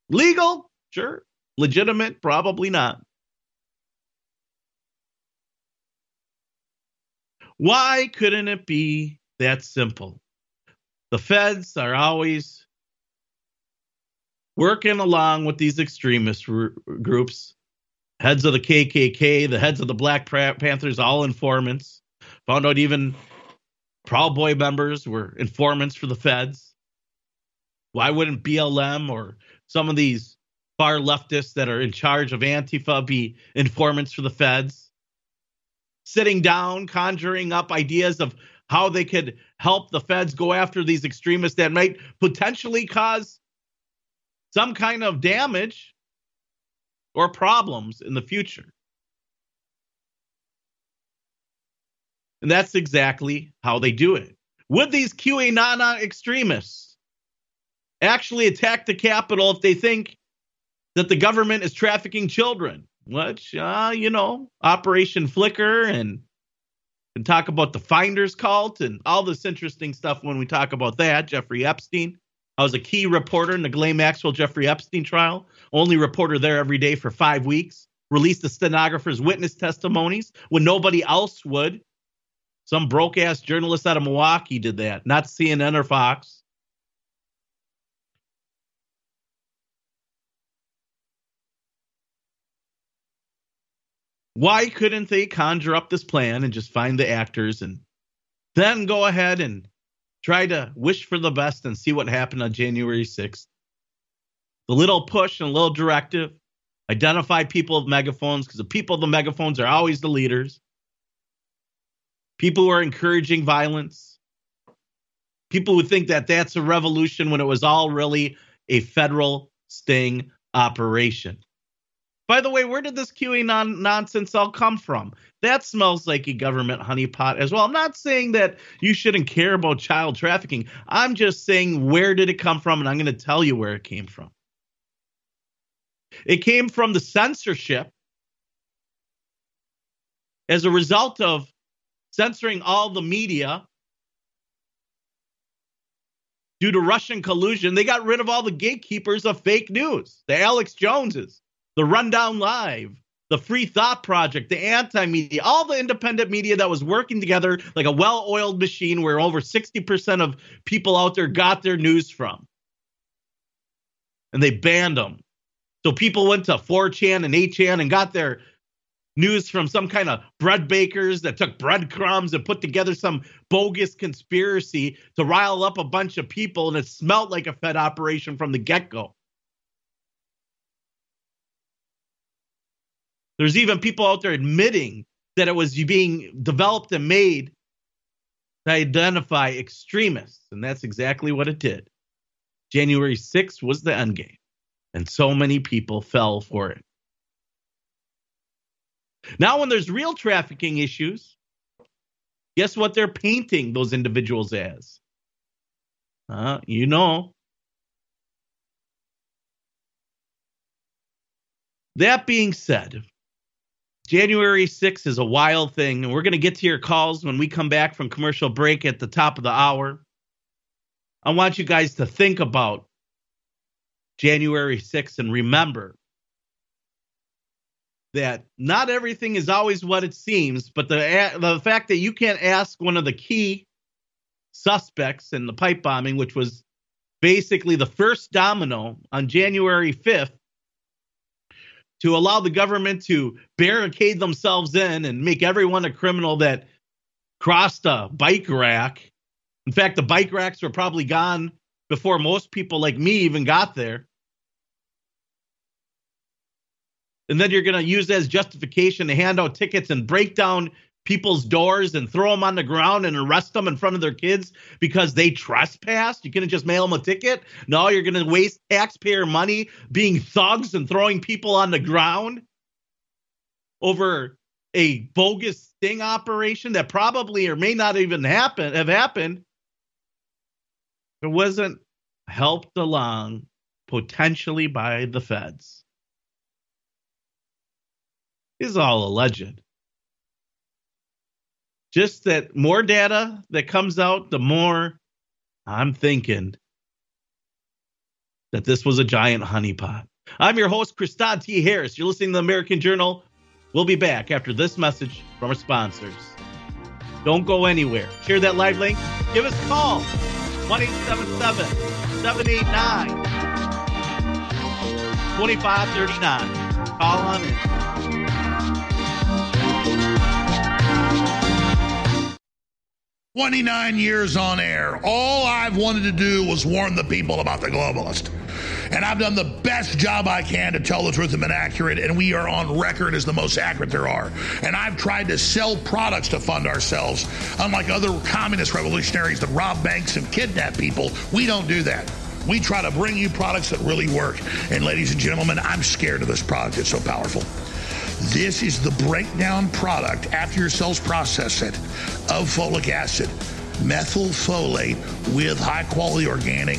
Legal? Sure. Legitimate? Probably not. Why couldn't it be that simple? The feds are always working along with these extremist r- groups, heads of the KKK, the heads of the Black Panthers, all informants. Found out even Proud Boy members were informants for the feds. Why wouldn't BLM or some of these far leftists that are in charge of Antifa be informants for the feds? Sitting down, conjuring up ideas of how they could help the feds go after these extremists that might potentially cause some kind of damage or problems in the future. And that's exactly how they do it. Would these QAnon extremists actually attack the Capitol if they think that the government is trafficking children? Which, uh, you know, Operation Flicker and and talk about the Finders cult and all this interesting stuff when we talk about that. Jeffrey Epstein. I was a key reporter in the Ghislaine Maxwell Jeffrey Epstein trial, only reporter there every day for five weeks. Released the stenographer's witness testimonies when nobody else would. Some broke ass journalist out of Milwaukee did that, not CNN or Fox. Why couldn't they conjure up this plan and just find the actors and then go ahead and try to wish for the best and see what happened on January 6th? The little push and a little directive identify people of megaphones because the people of the megaphones are always the leaders people who are encouraging violence, people who think that that's a revolution when it was all really a federal sting operation. By the way, where did this QAnon nonsense all come from? That smells like a government honeypot as well. I'm not saying that you shouldn't care about child trafficking. I'm just saying where did it come from, and I'm going to tell you where it came from. It came from the censorship as a result of censoring all the media due to Russian collusion. They got rid of all the gatekeepers of fake news, the Alex Joneses, the Rundown Live, the Free Thought Project, the anti media, all the independent media that was working together like a well oiled machine where over 60% of people out there got their news from. And they banned them. So people went to 4chan and 8chan and got their news from some kind of bread bakers that took breadcrumbs and put together some bogus conspiracy to rile up a bunch of people, and it smelt like a Fed operation from the get go. There's even people out there admitting that it was being developed and made to identify extremists, and that's exactly what it did. January 6th was the end game, and so many people fell for it. Now, when there's real trafficking issues, guess what they're painting those individuals as? Uh, you know. That being said, January 6th is a wild thing, and we're going to get to your calls when we come back from commercial break at the top of the hour. I want you guys to think about January 6th and remember that not everything is always what it seems, but the the fact that you can't ask one of the key suspects in the pipe bombing, which was basically the first domino on January 5th, to allow the government to barricade themselves in and make everyone a criminal that crossed a bike rack. In fact, the bike racks were probably gone before most people like me even got there. and then you're going to use that as justification to hand out tickets and break down people's doors and throw them on the ground and arrest them in front of their kids because they trespassed? You couldn't just mail them a ticket? No, you're going to waste taxpayer money being thugs and throwing people on the ground over a bogus sting operation that probably or may not even happen have happened. It wasn't helped along potentially by the feds is all alleged. Just that more data that comes out, the more I'm thinking that this was a giant honeypot. I'm your host, Kristan T. Harris. You're listening to the American Journal. We'll be back after this message from our sponsors. Don't go anywhere. Share that live link. Give us a call 1 789 2539. Call on in. 29 years on air. All I've wanted to do was warn the people about the globalist. And I've done the best job I can to tell the truth and been accurate, and we are on record as the most accurate there are. And I've tried to sell products to fund ourselves. Unlike other communist revolutionaries that rob banks and kidnap people, we don't do that. We try to bring you products that really work. And ladies and gentlemen, I'm scared of this product. It's so powerful. This is the breakdown product after your cells process it of folic acid, methylfolate with high quality organic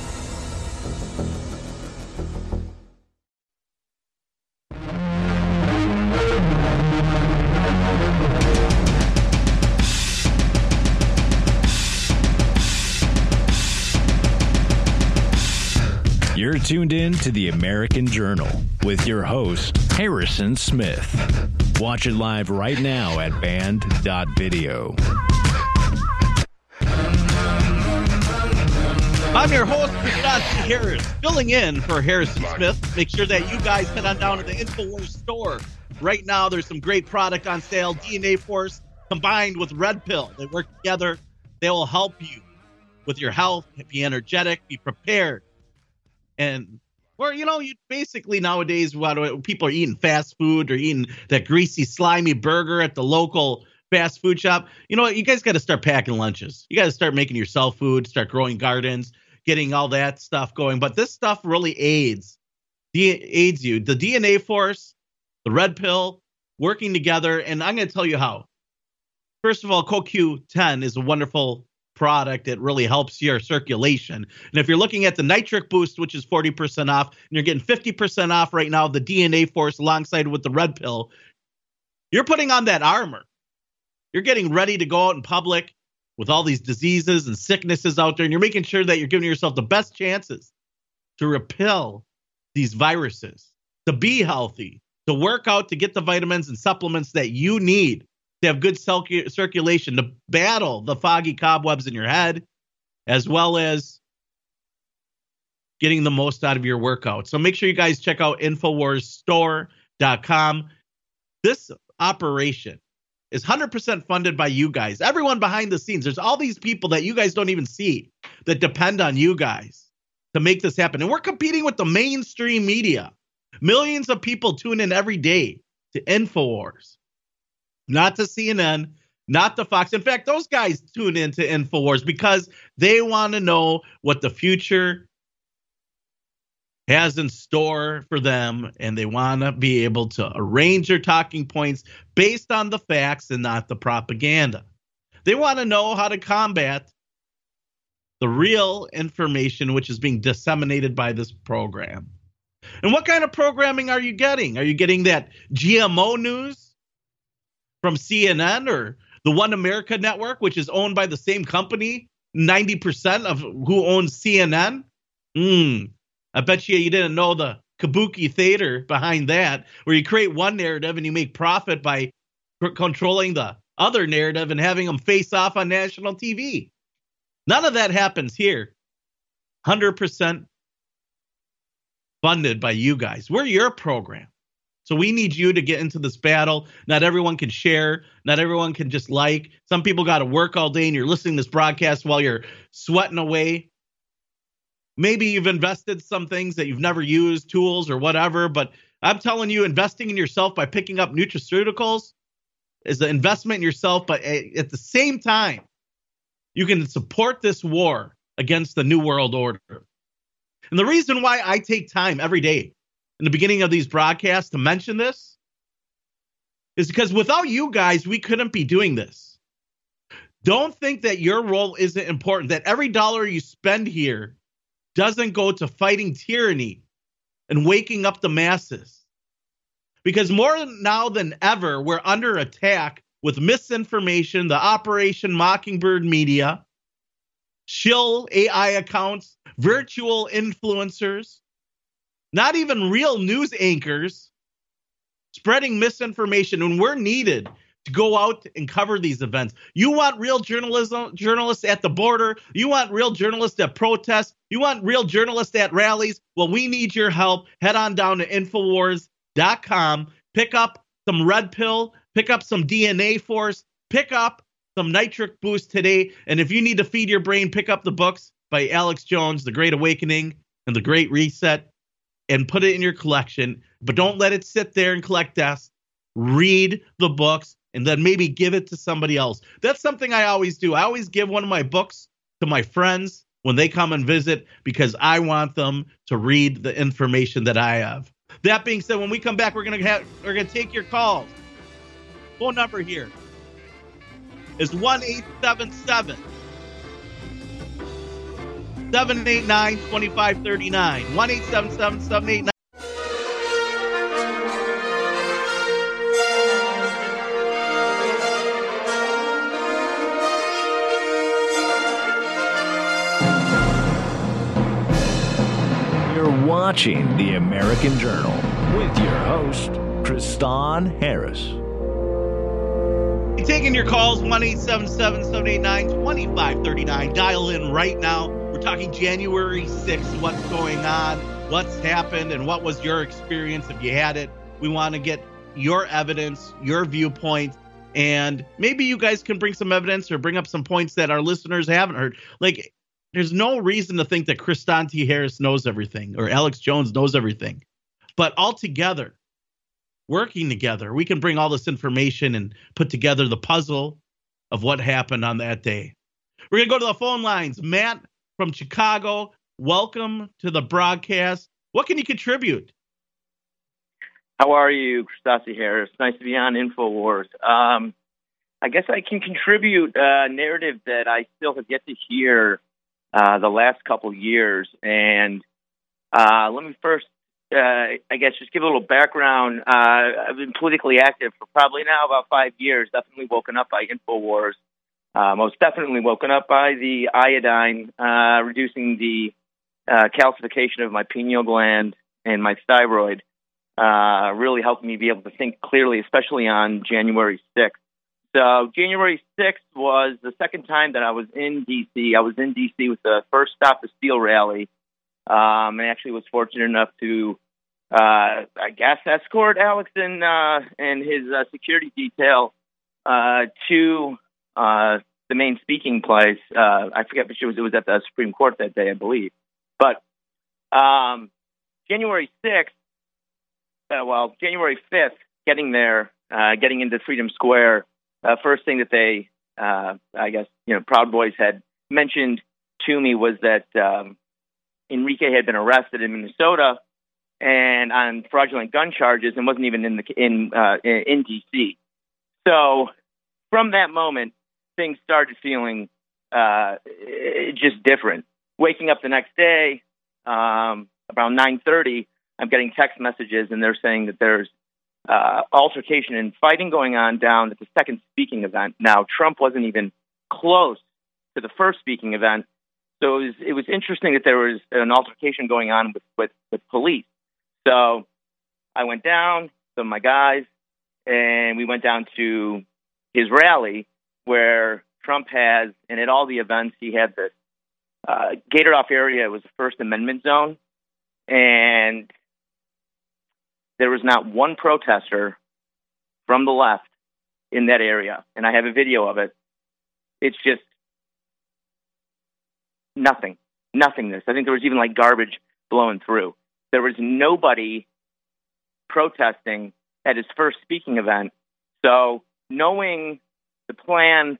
Tuned in to the American Journal with your host, Harrison Smith. Watch it live right now at band.video. I'm your host, Scott Harris, filling in for Harrison Smith. Make sure that you guys head on down to the InfoWars store. Right now, there's some great product on sale. DNA Force combined with Red Pill. They work together. They will help you with your health, be energetic, be prepared. And or you know, you basically nowadays what people are eating fast food or eating that greasy, slimy burger at the local fast food shop. You know what? You guys got to start packing lunches. You got to start making yourself food, start growing gardens, getting all that stuff going. But this stuff really aids aids you. The DNA Force, the Red Pill, working together, and I'm going to tell you how. First of all, CoQ10 is a wonderful product it really helps your circulation. And if you're looking at the nitric boost which is 40% off and you're getting 50% off right now the dna force alongside with the red pill you're putting on that armor. You're getting ready to go out in public with all these diseases and sicknesses out there and you're making sure that you're giving yourself the best chances to repel these viruses to be healthy to work out to get the vitamins and supplements that you need to have good circulation to battle the foggy cobwebs in your head, as well as getting the most out of your workout. So make sure you guys check out InfoWarsStore.com. This operation is 100% funded by you guys. Everyone behind the scenes. There's all these people that you guys don't even see that depend on you guys to make this happen. And we're competing with the mainstream media. Millions of people tune in every day to InfoWars not to CNN, not to Fox. In fact, those guys tune into InfoWars because they want to know what the future has in store for them and they want to be able to arrange their talking points based on the facts and not the propaganda. They want to know how to combat the real information which is being disseminated by this program. And what kind of programming are you getting? Are you getting that GMO news? From CNN or the One America Network, which is owned by the same company, 90% of who owns CNN? Hmm. I bet you you didn't know the kabuki theater behind that, where you create one narrative and you make profit by controlling the other narrative and having them face off on national TV. None of that happens here. 100% funded by you guys. We're your program. So we need you to get into this battle. Not everyone can share. Not everyone can just like. Some people got to work all day and you're listening to this broadcast while you're sweating away. Maybe you've invested some things that you've never used, tools or whatever, but I'm telling you, investing in yourself by picking up nutraceuticals is an investment in yourself, but at the same time, you can support this war against the New World Order. And the reason why I take time every day in the beginning of these broadcasts to mention this is because without you guys, we couldn't be doing this. Don't think that your role isn't important, that every dollar you spend here doesn't go to fighting tyranny and waking up the masses. Because more now than ever, we're under attack with misinformation, the Operation Mockingbird media, shill AI accounts, virtual influencers, not even real news anchors spreading misinformation when we're needed to go out and cover these events. You want real journalism journalists at the border, you want real journalists at protests, you want real journalists at rallies. Well, we need your help. Head on down to infowars.com, pick up some red pill, pick up some DNA force, pick up some nitric boost today. And if you need to feed your brain, pick up the books by Alex Jones, The Great Awakening and The Great Reset, and put it in your collection. But don't let it sit there and collect dust. Read the books and then maybe give it to somebody else. That's something I always do. I always give one of my books to my friends when they come and visit because I want them to read the information that I have. That being said, when we come back, we're gonna have we're gonna take your calls. Phone number here is one eight seven seven. 789 2539. 1 789 You're watching The American Journal with your host, Kristan Harris. Taking your calls, 1 789 2539. Dial in right now. We're talking January 6th, what's going on, what's happened, and what was your experience if you had it. We want to get your evidence, your viewpoint, and maybe you guys can bring some evidence or bring up some points that our listeners haven't heard. Like, there's no reason to think that Kristan T. Harris knows everything or Alex Jones knows everything. But all together, working together, we can bring all this information and put together the puzzle of what happened on that day. We're going to go to the phone lines. Matt from Chicago, welcome to the broadcast. What can you contribute? How are you, Kristan T. Harris? Nice to be on InfoWars. Um, I guess I can contribute a narrative that I still have yet to hear uh, the last couple years. And uh, let me first, uh, I guess, just give a little background. Uh, I've been politically active for probably now about five years. Definitely woken up by Infowars. Uh, most definitely woken up by the iodine, uh, reducing the calcification of my pineal gland and my thyroid. really helped me be able to think clearly, especially on January 6th. So January 6th was the second time that I was in D.C. I was in D.C. with the first Stop the Steal rally. Um, and actually was fortunate enough to, uh, I guess, escort Alex and, uh, and his uh, security detail uh, to uh, the main speaking place. Uh, I forget, but it was. It was at the Supreme Court that day, I believe. But um, January 6th, well, January 5th, getting there, getting into Freedom Square, uh, first thing that they, uh, I guess, you know, Proud Boys had mentioned to me was that um, Enrique had been arrested in Minnesota and on fraudulent gun charges and wasn't even in the in uh, in DC. So from that moment, things started feeling uh, just different. Waking up the next day um, around 9:30, I'm getting text messages and they're saying that there's uh, altercation and fighting going on down at the second speaking event. Now, Trump wasn't even close to the first speaking event, so it was, it was interesting that there was an altercation going on with, with, with police. So I went down, some of my guys, and we went down to his rally where Trump has, and at all the events, he had this uh, gated off area. It was the First Amendment zone. And there was not one protester from the left in that area. And I have a video of it. It's just nothing, nothingness. I think there was even like garbage blowing through. There was nobody protesting at his first speaking event. So, knowing the plan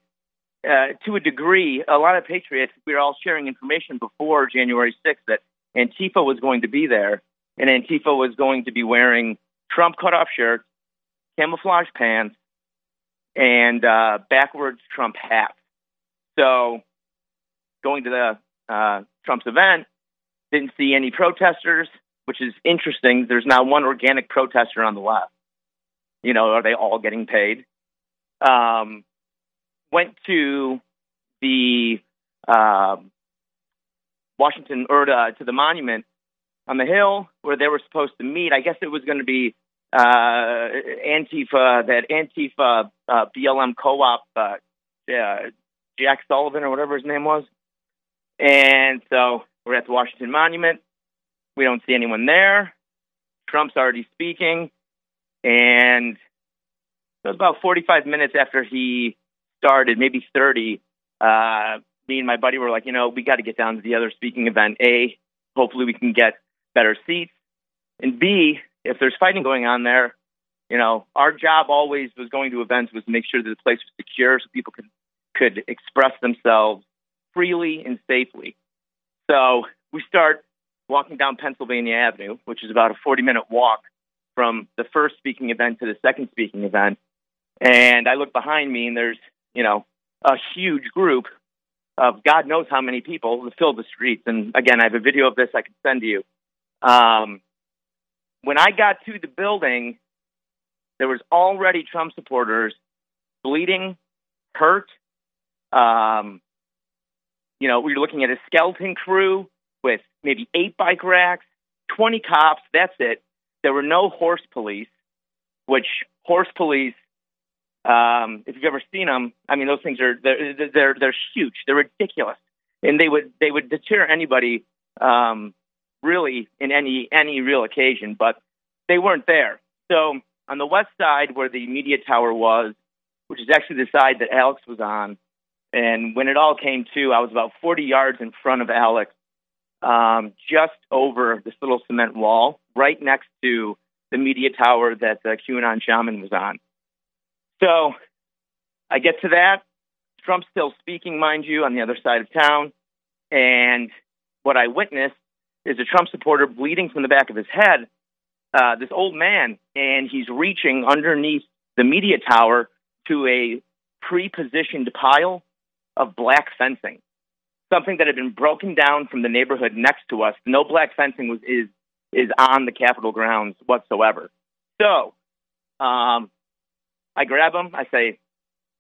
uh, to a degree, a lot of patriots, we were all sharing information before January 6th that Antifa was going to be there and Antifa was going to be wearing Trump cutoff shirts, camouflage pants, and uh, backwards Trump hats. So, going to the uh, Trump's event, didn't see any protesters, which is interesting. There's not one organic protester on the left. You know, are they all getting paid? um, went to the uh, Washington or to, to the monument on the hill where they were supposed to meet. I guess it was going to be uh, Antifa, that Antifa uh, BLM co-op, uh, Jack Sullivan or whatever his name was. And so we're at the Washington Monument. We don't see anyone there. Trump's already speaking. And it was about 45 minutes after he started, maybe 30. Uh, me and my buddy were like, you know, we got to get down to the other speaking event. A, hopefully we can get better seats. And B, if there's fighting going on there, you know, our job always was going to events was to make sure that the place was secure so people could could express themselves freely and safely. So we start walking down Pennsylvania Avenue, which is about a 40 minute walk from the first speaking event to the second speaking event. And I look behind me and there's, you know, a huge group of God knows how many people to fill the streets. And again, I have a video of this I can send to you. Um, when I got to the building, there was already Trump supporters bleeding, hurt. Um, you know, we were looking at a skeleton crew with maybe eight bike racks, 20 cops. That's it. There were no horse police, which horse police, um, if you've ever seen them, I mean, those things are they're they're, they're huge. They're ridiculous, and they would they would deter anybody um, really in any any real occasion, but they weren't there. So on the west side where the media tower was, which is actually the side that Alex was on, and when it all came to, I was about 40 yards in front of Alex, um, just over this little cement wall, right next to the media tower that the QAnon shaman was on. So I get to that. Trump's still speaking, mind you, on the other side of town. And what I witnessed is a Trump supporter bleeding from the back of his head, uh, this old man, and he's reaching underneath the media tower to a pre positioned pile of black fencing, something that had been broken down from the neighborhood next to us. No black fencing was is is on the Capitol grounds whatsoever. So, um, I grab him. I say,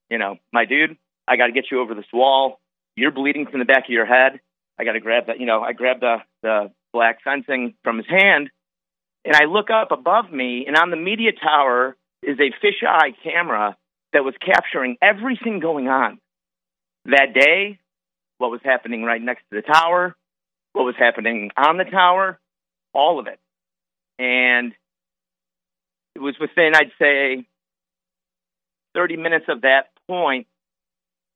you know, my dude, I got to get you over this wall. You're bleeding from the back of your head. I got to grab that. You know, I grab the the black fencing from his hand, and I look up above me, and on the media tower is a fisheye camera that was capturing everything going on that day, what was happening right next to the tower, what was happening on the tower, all of it. And it was within, I'd say, 30 minutes of that point,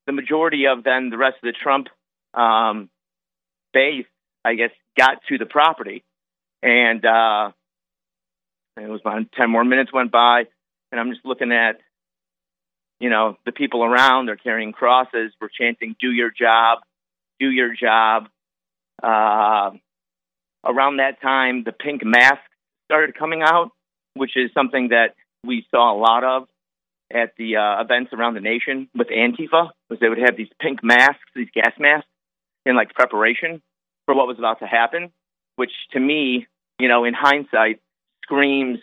the majority of then the rest of the Trump um, base, I guess, got to the property. And uh, it was about 10 more minutes went by, and I'm just looking at you know, the people around, they're carrying crosses, we're chanting, do your job, do your job. Uh, around that time, the pink mask started coming out, which is something that we saw a lot of at the uh, events around the nation with Antifa, was they would have these pink masks, these gas masks, in like preparation for what was about to happen, which to me, you know, in hindsight, screams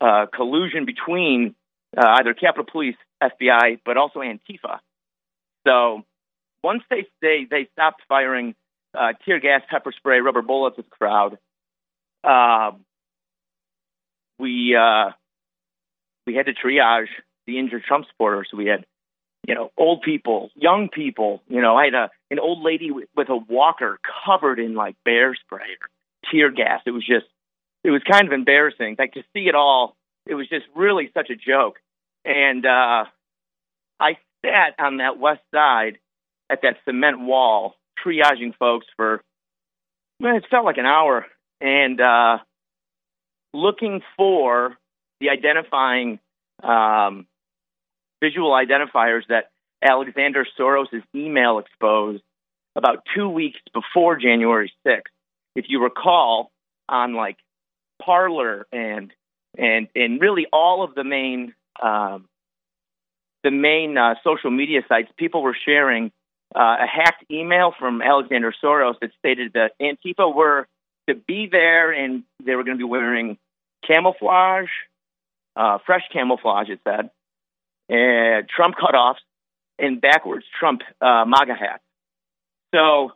uh, collusion between uh, either Capitol Police FBI, but also Antifa. So once they they, they stopped firing uh, tear gas, pepper spray, rubber bullets at the crowd, uh, we uh, we had to triage the injured Trump supporters. We had you know old people, young people. You know, I had a an old lady with, with a walker covered in like bear spray or tear gas. It was just it was kind of embarrassing. Like to see it all, it was just really such a joke. And uh, I sat on that west side at that cement wall, triaging folks for, well, it felt like an hour, and uh, looking for the identifying um, visual identifiers that Alexander Soros' email exposed about two weeks before January 6th. If you recall, on like Parler and and and really all of the main um, the main uh, social media sites, people were sharing uh, a hacked email from Alexander Soros that stated that Antifa were to be there and they were going to be wearing camouflage, uh, fresh camouflage, it said, uh, Trump cutoffs, and backwards Trump uh, MAGA hats. So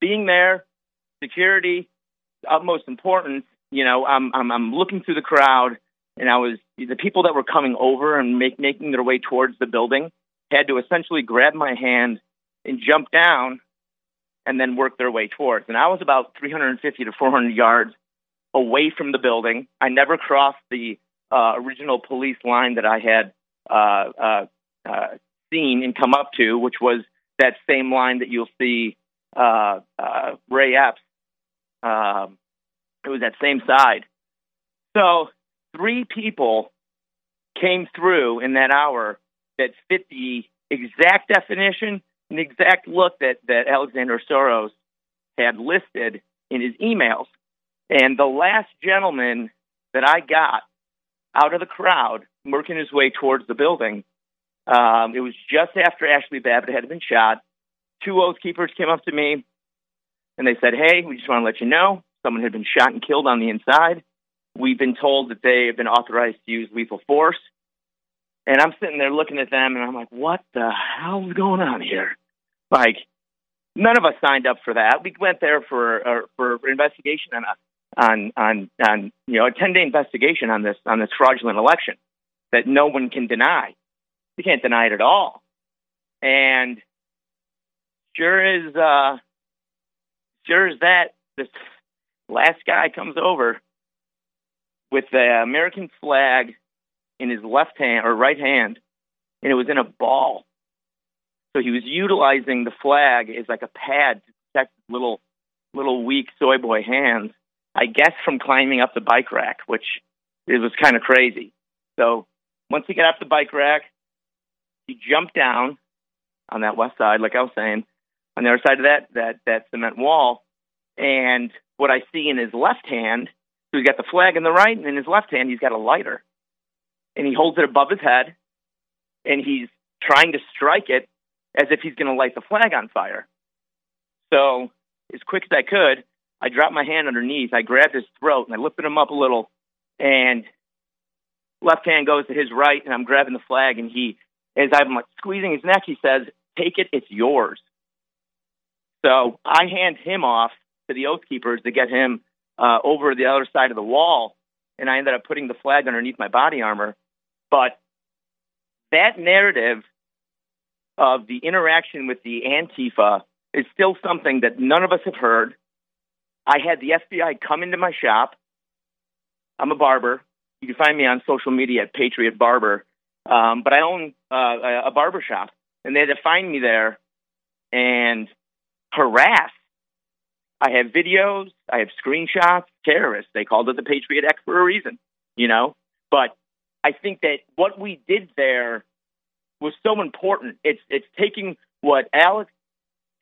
being there, security, utmost importance. You know, I'm, I'm I'm looking through the crowd, and I was the people that were coming over and make, making their way towards the building had to essentially grab my hand and jump down, and then work their way towards. And I was about 350 to 400 yards away from the building. I never crossed the uh, original police line that I had seen and come up to, which was that same line that you'll see uh, uh, Ray Epps. Um, it was that same side. So three people came through in that hour that fit the exact definition and exact look that, that Alexander Soros had listed in his emails. And the last gentleman that I got out of the crowd working his way towards the building, um, it was just after Ashley Babbitt had been shot. Two oath keepers came up to me and they said, Hey, we just want to let you know someone had been shot and killed on the inside. We've been told that they have been authorized to use lethal force. And I'm sitting there looking at them and I'm like, what the hell is going on here? Like, none of us signed up for that. We went there for uh, for investigation on a on on on you know a 10 day investigation on this on this fraudulent election that no one can deny. You can't deny it at all. And sure as uh, sure as that, this last guy comes over with the American flag in his left hand or right hand, and it was in a ball. So he was utilizing the flag as like a pad to protect his little little weak soy boy hands. I guess from climbing up the bike rack, which it was kind of crazy. So once he got off the bike rack, he jumped down on that west side, like I was saying, on the other side of that that that cement wall. And what I see in his left hand, so he's got the flag in the right, and in his left hand he's got a lighter, and he holds it above his head, and he's trying to strike it as if he's going to light the flag on fire. So as quick as I could, I dropped my hand underneath. I grabbed his throat and I lifted him up a little, and left hand goes to his right, and I'm grabbing the flag, and he, as I'm like squeezing his neck, he says, "Take it, it's yours." So I hand him off to the oath keepers to get him uh, over the other side of the wall, and I ended up putting the flag underneath my body armor. But that narrative of the interaction with the Antifa is still something that none of us have heard. I had the FBI come into my shop. I'm a barber. You can find me on social media at Patriot Barber. Um, but I own uh, a barber shop, and they had to find me there and harass. I have videos, I have screenshots. Terrorists. They called it the Patriot Act for a reason, you know. But I think that what we did there was so important. It's it's taking what Alex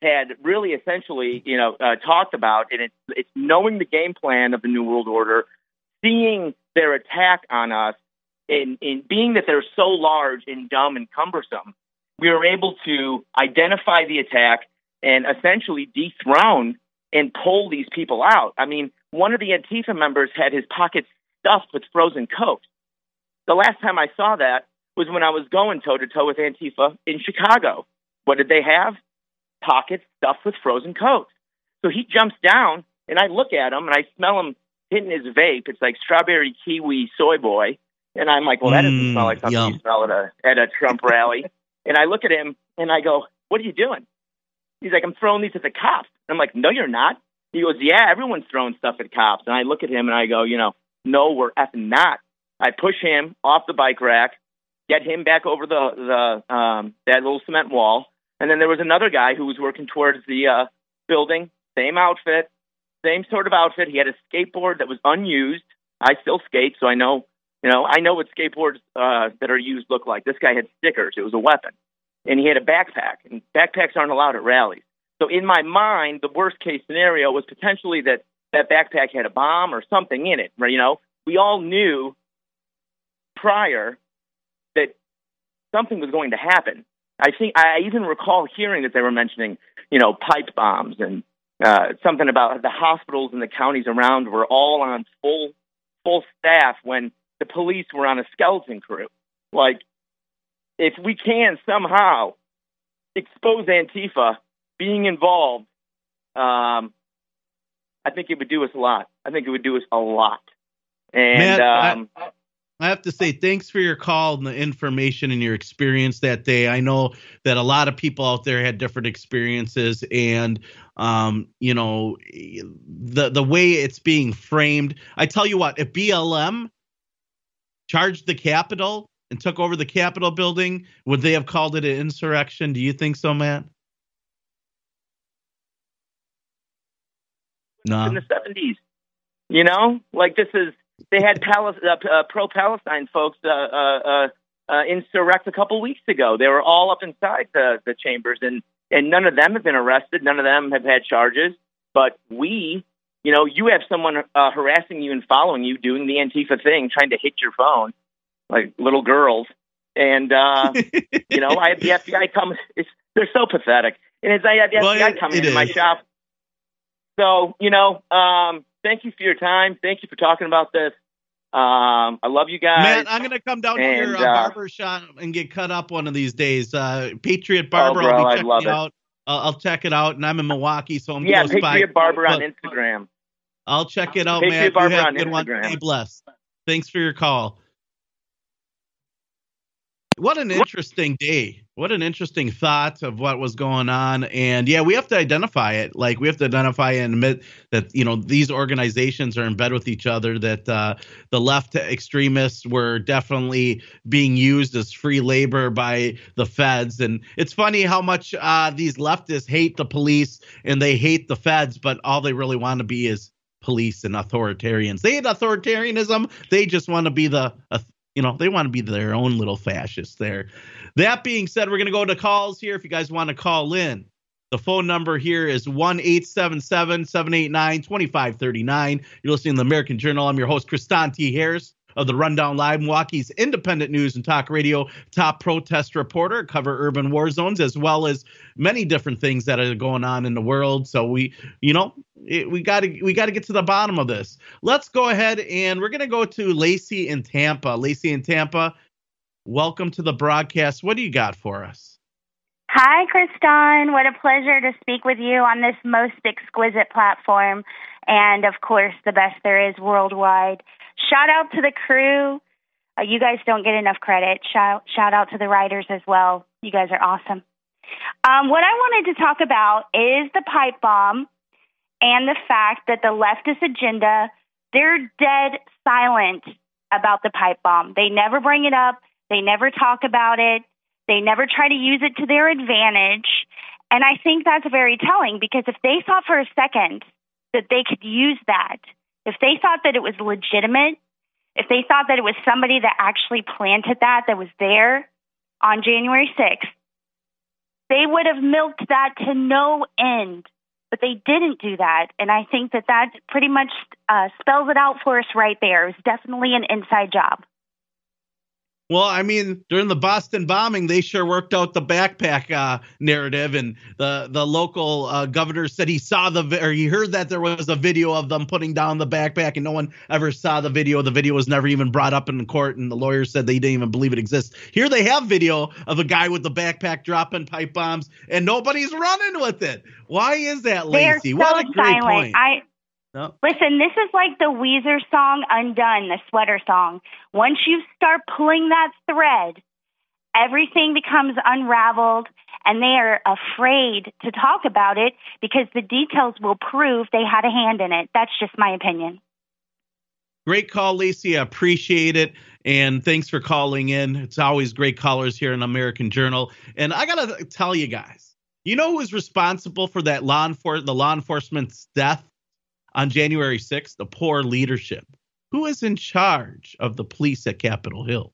had really essentially, you know, uh, talked about, and it's it's knowing the game plan of the New World Order, seeing their attack on us, and, and being that they're so large and dumb and cumbersome, we were able to identify the attack and essentially dethrone and pull these people out. I mean, one of the Antifa members had his pockets stuffed with frozen Coke. The last time I saw that was when I was going toe to toe with Antifa in Chicago. What did they have? Pockets stuffed with frozen Coke. So he jumps down, and I look at him, and I smell him hitting his vape. It's like strawberry kiwi soy boy. And I'm like, well, that doesn't smell like something yum. you smell at a at a Trump rally. and I look at him and I go, what are you doing? He's like, I'm throwing these at the cops. And I'm like, no, you're not. He goes, yeah, everyone's throwing stuff at cops. And I look at him and I go, you know, no, we're effing not. I push him off the bike rack, get him back over the the um, that little cement wall, and then there was another guy who was working towards the uh, building, same outfit, same sort of outfit. He had a skateboard that was unused. I still skate, so I know, you know, I know what skateboards uh, that are used look like. This guy had stickers. It was a weapon, and he had a backpack. And backpacks aren't allowed at rallies. So in my mind, the worst case scenario was potentially that that backpack had a bomb or something in it. Right? You know, we all knew prior that something was going to happen. I think I even recall hearing that they were mentioning, you know, pipe bombs and uh, something about the hospitals and the counties around were all on full full staff when the police were on a skeleton crew. Like if we can somehow expose Antifa being involved, um, I think it would do us a lot. I think it would do us a lot. And um, I have to say thanks for your call and the information and your experience that day. I know that a lot of people out there had different experiences, and um, you know the the way it's being framed. I tell you what, if BLM charged the Capitol and took over the Capitol building, would they have called it an insurrection? Do you think so, Matt? No. in the 70s. You know, like this is they had Palis- uh, uh, pro-Palestine folks uh, uh, uh, insurrect a couple weeks ago. They were all up inside the the chambers, and and none of them have been arrested. None of them have had charges. But we, you know, you have someone uh, harassing you and following you, doing the Antifa thing, trying to hit your phone, like little girls. And uh, you know, I have the FBI come. It's, they're so pathetic. And as I have the Well, FBI coming into my shop, so, you know, um, thank you for your time. Thank you for talking about this. Um, I love you guys. Matt, I'm gonna come down to And, your uh, uh, barber shop and get cut up one of these days. Uh, Patriot Barber, Oh, bro, I'll be checking it. out. I'll check it out, and I'm in Milwaukee, so I'm yeah, close by. Patriot Barber on Instagram. I'll check it out, man. Patriot Matt. Barber you have on a good one. Instagram. Stay blessed. Thanks for your call. What an interesting day. What an interesting thought of what was going on. And yeah, we have to identify it. Like we have to identify and admit that, you know, these organizations are in bed with each other, that uh, the left extremists were definitely being used as free labor by the feds. And it's funny how much uh, these leftists hate the police and they hate the feds, but all they really want to be is police and authoritarians. They hate authoritarianism. They just want to be the, uh, you know, they want to be their own little fascists there. That being said, we're going to go to calls here. If you guys want to call in, the phone number here is 1 877 789 2539. You're listening to the American Journal. I'm your host, Kristan T. Harris of the Rundown Live, Milwaukee's independent news and talk radio top protest reporter, cover urban war zones as well as many different things that are going on in the world. So we, you know, it, we got to we got to get to the bottom of this. Let's go ahead and we're going to go to Lacey in Tampa. Lacey in Tampa, welcome to the broadcast. What do you got for us? Hi, Kristan. What a pleasure to speak with you on this most exquisite platform. And of course, the best there is worldwide. Shout out to the crew. Uh, you guys don't get enough credit. Shout, shout out to the writers as well. You guys are awesome. Um, what I wanted to talk about is the pipe bomb and the fact that the leftist agenda, they're dead silent about the pipe bomb. They never bring it up, they never talk about it. They never try to use it to their advantage. And I think that's very telling because if they thought for a second that they could use that, if they thought that it was legitimate, if they thought that it was somebody that actually planted that, that was there on January 6th, they would have milked that to no end. But they didn't do that. And I think that that pretty much uh, spells it out for us right there. It was definitely an inside job. Well, I mean, during the Boston bombing, they sure worked out the backpack uh, narrative, and the the local uh, governor said he saw the or he heard that there was a video of them putting down the backpack, and no one ever saw the video. The video was never even brought up in court, and the lawyers said they didn't even believe it exists. Here they have video of a guy with the backpack dropping pipe bombs, and nobody's running with it. Why is that, Lacey? so what a great silent. point. I No. listen. This is like the Weezer song "Undone," the sweater song. Once you start pulling that thread, everything becomes unraveled, and they are afraid to talk about it because the details will prove they had a hand in it. That's just my opinion. Great call, Lacey. I appreciate it. And thanks for calling in. It's always great callers here in American Journal. And I got to tell you guys, you know who was responsible for that law enfor- the law enforcement's death on January 6th? The poor leadership. Who is in charge of the police at Capitol Hill?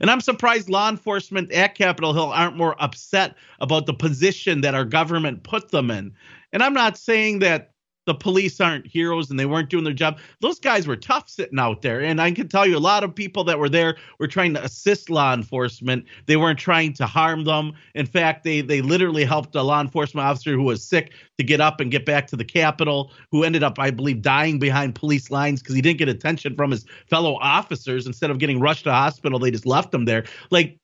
And I'm surprised law enforcement at Capitol Hill aren't more upset about the position that our government put them in. And I'm not saying that the police aren't heroes and they weren't doing their job. Those guys were tough sitting out there. And I can tell you a lot of people that were there were trying to assist law enforcement. They weren't trying to harm them. In fact, they they literally helped a law enforcement officer who was sick to get up and get back to the Capitol, who ended up, I believe, dying behind police lines because he didn't get attention from his fellow officers. Instead of getting rushed to hospital, they just left him there. Like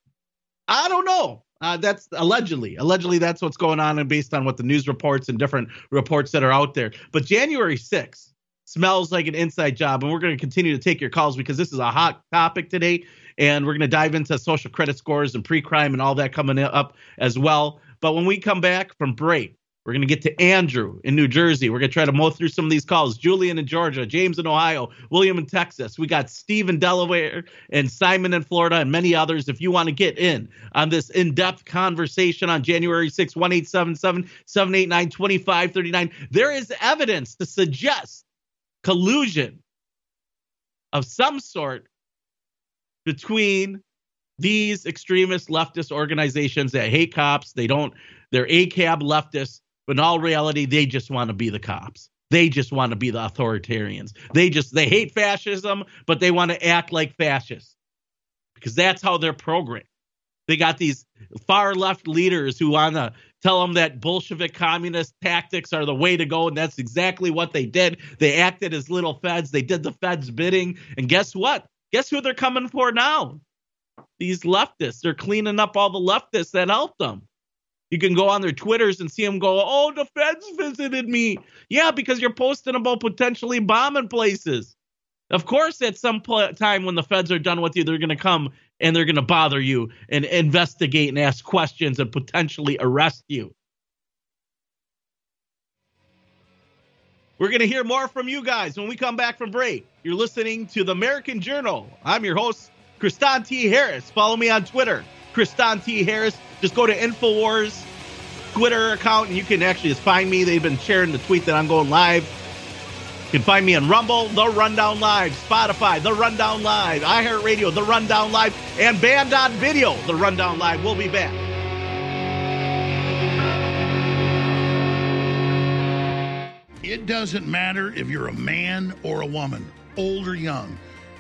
I don't know. Uh, that's allegedly. Allegedly, that's what's going on, and based on what the news reports and different reports that are out there. But January 6th smells like an inside job, and we're going to continue to take your calls because this is a hot topic today, and we're going to dive into social credit scores and pre-crime and all that coming up as well. But when we come back from break, we're going to get to Andrew in New Jersey. We're going to try to mow through some of these calls. Julian in Georgia, James in Ohio, William in Texas. We got Steve in Delaware and Simon in Florida and many others. If you want to get in on this in depth conversation on January 6, 1877 789 2539, there is evidence to suggest collusion of some sort between these extremist leftist organizations that hate cops. They don't, they're ACAB leftists but in all reality, they just want to be the cops. They just want to be the authoritarians. They just they hate fascism, but they want to act like fascists because that's how they're programmed. They got these far left leaders who want to tell them that Bolshevik communist tactics are the way to go, and that's exactly what they did. They acted as little feds. They did the feds' bidding, and guess what? Guess who they're coming for now? These leftists. They're cleaning up all the leftists that helped them. You can go on their Twitters and see them go, oh, the feds visited me. Yeah, because you're posting about potentially bombing places. Of course, at some time when the feds are done with you, they're going to come and they're going to bother you and investigate and ask questions and potentially arrest you. We're going to hear more from you guys when we come back from break. You're listening to the American Journal. I'm your host, Kristan T. Harris. Follow me on Twitter, Kristan T. Harris. Just go to InfoWars Twitter account and you can actually just find me. They've been sharing the tweet that I'm going live. You can find me on Rumble, The Rundown Live, Spotify, The Rundown Live, iHeartRadio, The Rundown Live, and Band.video, The Rundown Live. We'll be back. It doesn't matter if you're a man or a woman, old or young.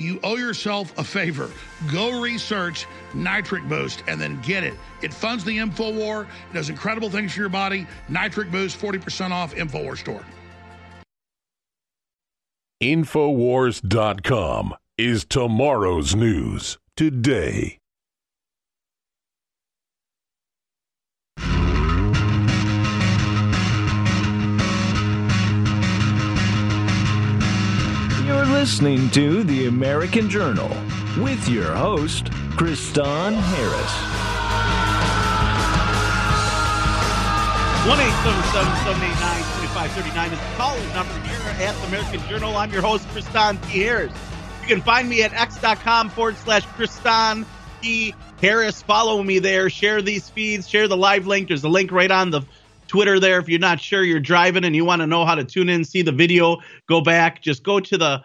you owe yourself a favor. Go research Nitric Boost and then get it. It funds the InfoWar, it does incredible things for your body. Nitric Boost, 40% off, InfoWar store. Infowars.com is tomorrow's news today. Listening to The American Journal with your host, Kristan Harris. 1 789 is the calling number here at the American Journal. I'm your host, Kristan T. Harris. You can find me at x.com forward slash Kristan. Harris. Follow me there. Share these feeds. Share the live link. There's a link right on the Twitter there. If you're not sure you're driving and you want to know how to tune in, see the video, go back. Just go to the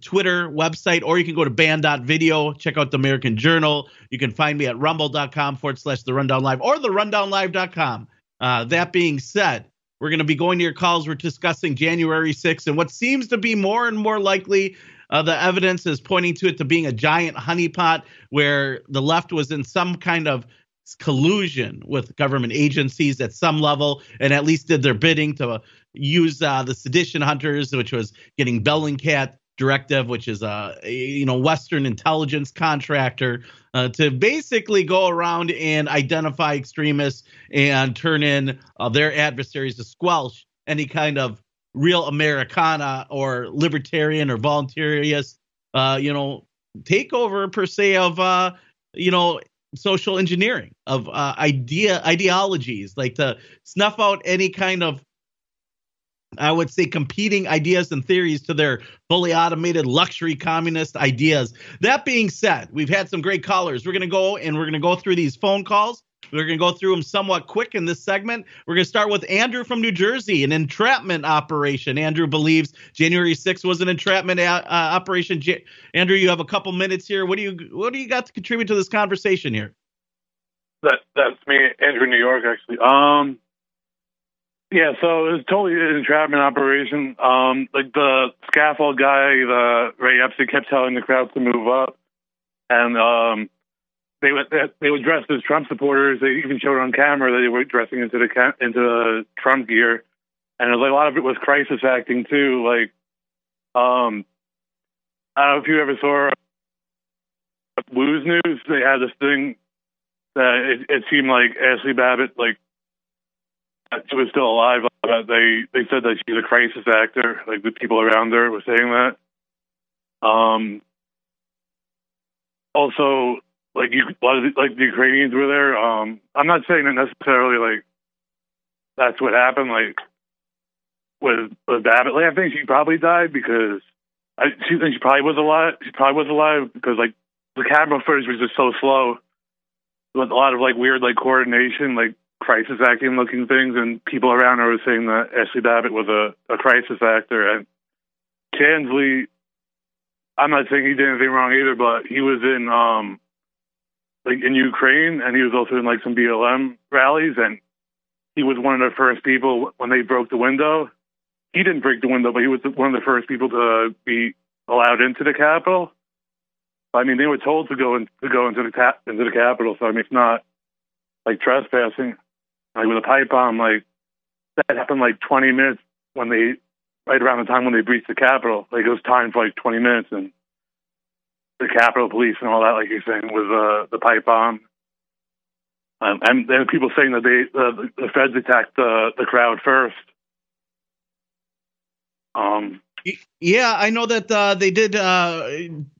Twitter website, or you can go to band.video, check out the American Journal. You can find me at rumble.com forward slash the rundown live or the rundownlive.com. Uh, that being said, we're going to be going to your calls. We're discussing January 6th and what seems to be more and more likely. Uh, the evidence is pointing to it to being a giant honeypot where the left was in some kind of collusion with government agencies at some level and at least did their bidding to use uh, the sedition hunters, which was getting Bellingcat directive, which is a you know Western intelligence contractor, uh, to basically go around and identify extremists and turn in uh, their adversaries to squelch any kind of real Americana or libertarian or voluntarist, uh, you know, takeover per se of uh, you know social engineering of uh, idea ideologies, like to snuff out any kind of I would say competing ideas and theories to their fully automated luxury communist ideas. That being said, we've had some great callers. We're going to go and we're going to go through these phone calls. We're going to go through them somewhat quick in this segment. We're going to start with Andrew from New Jersey, an entrapment operation. Andrew believes January 6th was an entrapment uh, operation. J- Andrew, you have a couple minutes here. What do you what do you got to contribute to this conversation here? That that's me, Andrew, New York, actually. Um, yeah, so it was totally an entrapment operation. Um, like the scaffold guy, the Ray Epstein kept telling the crowd to move up, and um, they would they would dress as Trump supporters. They even showed on camera that they were dressing into the into the Trump gear, and was like a lot of it was crisis acting too. Like, um, I don't know if you ever saw Blues News. They had this thing that it, it seemed like Ashley Babbitt like she was still alive. Uh, they they said that she's a crisis actor. Like the people around her were saying that. Um. Also, like you, a lot of the, like the Ukrainians were there. Um, I'm not saying that necessarily like that's what happened. Like with with Babbitt, like, I think she probably died because I she, think she probably was alive. She probably was alive because like the camera footage was just so slow. With a lot of like weird like coordination, like crisis acting looking things, and people around her were saying that Ashley Babbitt was a, a crisis actor. And Chansley, I'm not saying he did anything wrong either, but he was in um like in Ukraine, and he was also in like some BLM rallies, and he was one of the first people when they broke the window. He didn't break the window, but he was one of the first people to be allowed into the Capitol. I mean, they were told to go in, to go into the ta- into the Capitol, so I mean, it's not like trespassing like with a pipe bomb, like that happened like 20 minutes when they, right around the time when they breached the Capitol. Like it was timed for like 20 minutes, and the Capitol Police and all that, like you're saying, with uh, the pipe bomb. Um, and then people saying that they uh, the feds attacked the the crowd first. Um, yeah, I know that uh, they did uh,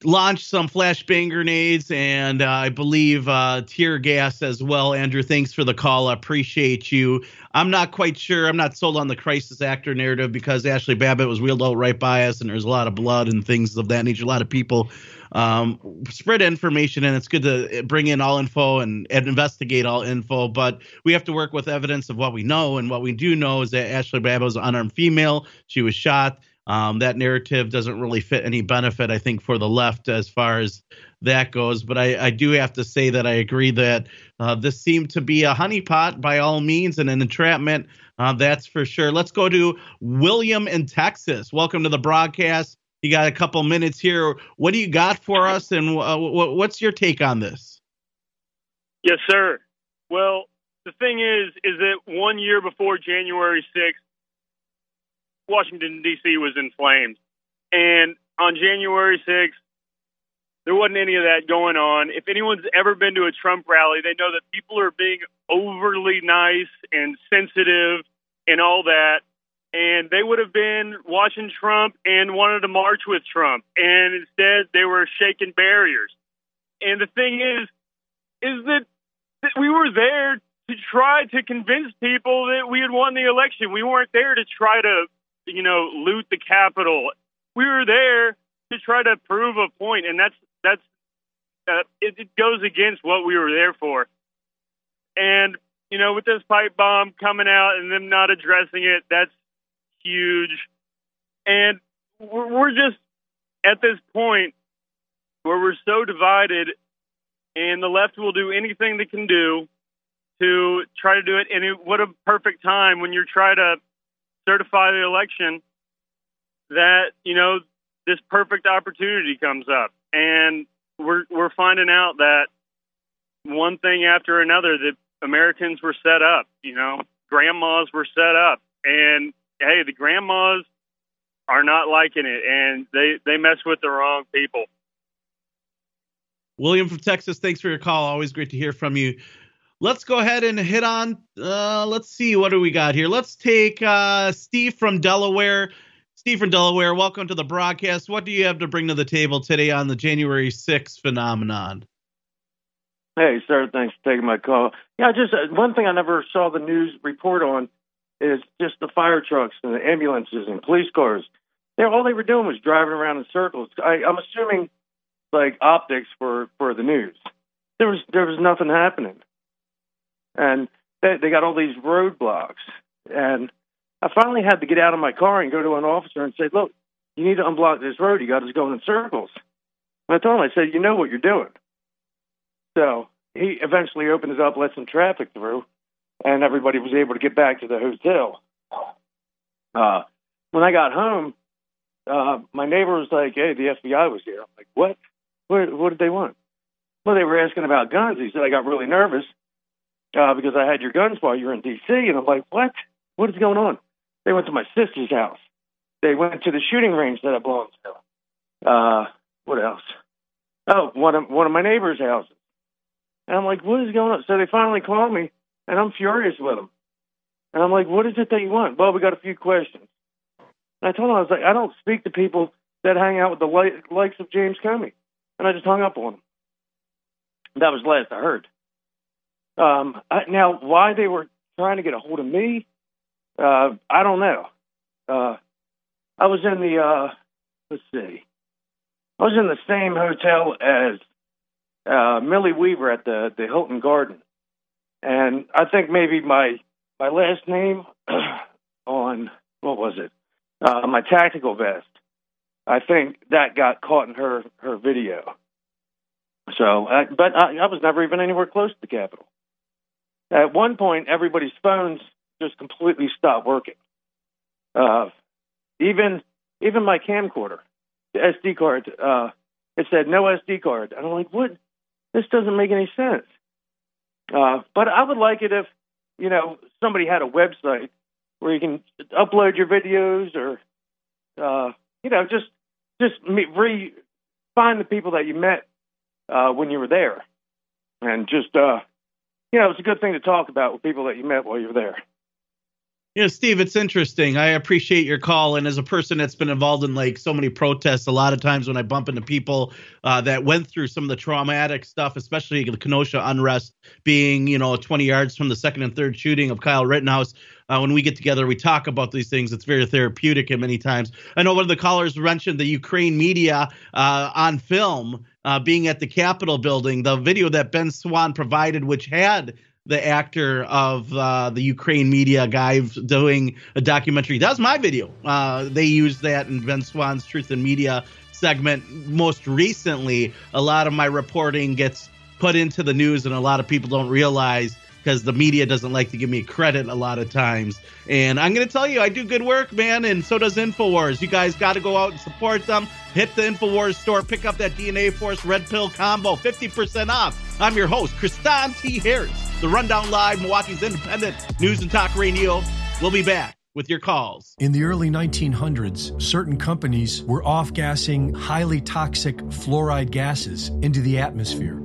launch some flashbang grenades and uh, I believe uh, tear gas as well. Andrew, thanks for the call. I appreciate you. I'm not quite sure. I'm not sold on the crisis actor narrative because Ashley Babbitt was wheeled out right by us and there's a lot of blood and things of that nature. A lot of people um, spread information and it's good to bring in all info and, and investigate all info. But we have to work with evidence of what we know. And what we do know is that Ashley Babbitt was an unarmed female. She was shot um, that narrative doesn't really fit any benefit, I think, for the left as far as that goes. But I, I do have to say that I agree that uh, this seemed to be a honeypot by all means and an entrapment. Uh, that's for sure. Let's go to William in Texas. Welcome to the broadcast. You got a couple minutes here. What do you got for us, and uh, what's your take on this? Yes, sir. Well, the thing is, is that one year before January 6th, Washington, D.C. was in flames. And on January 6th, there wasn't any of that going on. If anyone's ever been to a Trump rally, they know that people are being overly nice and sensitive and all that. And they would have been watching Trump and wanted to march with Trump. And instead, they were shaking barriers. And the thing is, is that, that we were there to try to convince people that we had won the election. We weren't there to try to you know, loot the Capitol. We were there to try to prove a point, and that's that's uh, it, it goes against what we were there for. And you know, with this pipe bomb coming out and them not addressing it, that's huge. And we're, we're just at this point where we're so divided, and the left will do anything they can do to try to do it. And it, what a perfect time when you're trying to certify the election that you know this perfect opportunity comes up. And we're we're finding out that one thing after another that Americans were set up you know grandmas were set up. And hey the grandmas are not liking it and they they mess with the wrong people. William from Texas thanks for your call. Always great to hear from you let's go ahead and hit on. Uh, let's see what do we got here. Let's take uh, Steve from Delaware. Steve from Delaware, welcome to the broadcast. What do you have to bring to the table today on the January 6th phenomenon? Hey, sir, thanks for taking my call. Yeah, just uh, one thing I never saw the news report on is just the fire trucks and the ambulances and police cars. They all they were doing was driving around in circles. I, I'm assuming like optics for for the news. There was there was nothing happening. And they, they got all these roadblocks. And I finally had to get out of my car and go to an officer and say, "Look, you need to unblock this road. You got us going in circles." And I told him, I said, "You know what you're doing." So he eventually opened it up, let some traffic through, and everybody was able to get back to the hotel. Uh, when I got home, uh, my neighbor was like, "Hey, the FBI was here." I'm like, "What? What, what did they want?" Well, they were asking about guns. He said I got really nervous uh, because I had your guns while you were in D.C. And I'm like, "What? What is going on?" They went to my sister's house. They went to the shooting range that I belong to. Uh, what else? Oh, one of one of my neighbor's houses. And I'm like, "What is going on?" So they finally called me, and I'm furious with them. And I'm like, "What is it that you want?" Well, we got a few questions. And I told him, I was like, I don't speak to people that hang out with the li- likes of James Comey. And I just hung up on him. That was the last I heard. Um, I, now, why they were trying to get a hold of me, uh, I don't know. Uh, I was in the, uh, let's see, I was in the same hotel as uh, Millie Weaver at the, the Hilton Garden. And I think maybe my, my last name on, what was it? uh, my tactical vest. I think that got caught in her her video. So, uh, but I, I was never even anywhere close to the Capitol. At one point, everybody's phones just completely stopped working. Uh, even even my camcorder, the SD card, uh, it said no SD card. And I'm like, what? This doesn't make any sense. Uh, but I would like it if, you know, somebody had a website where you can upload your videos or, uh, you know, just just re find the people that you met uh, when you were there, and just uh, you know, it's a good thing to talk about with people that you met while you were there. Yeah, Steve, it's interesting. I appreciate your call. And as a person that's been involved in like so many protests, a lot of times when I bump into people uh, that went through some of the traumatic stuff, especially the Kenosha unrest being, you know, 20 yards from the second and third shooting of Kyle Rittenhouse, uh, when we get together, we talk about these things. It's very therapeutic and many times. I know one of the callers mentioned the Ukraine media uh, on film uh, being at the Capitol building. The video that Ben Swann provided, which had the actor of uh, the Ukraine media guy doing a documentary. That was my video. Uh, they used that in Ben Swann's Truth and Media segment. Most recently, a lot of my reporting gets put into the news, and a lot of people don't realize because the media doesn't like to give me credit a lot of times. And I'm going to tell you, I do good work, man, and so does InfoWars. You guys got to go out and support them. Hit the InfoWars store, pick up that DNA Force Red Pill combo, 50% off. I'm your host, Kristan T. Harris, the Rundown Live, Milwaukee's Independent News and Talk Radio. We'll be back with your calls. In the early 1900s, certain companies were off gassing highly toxic fluoride gases into the atmosphere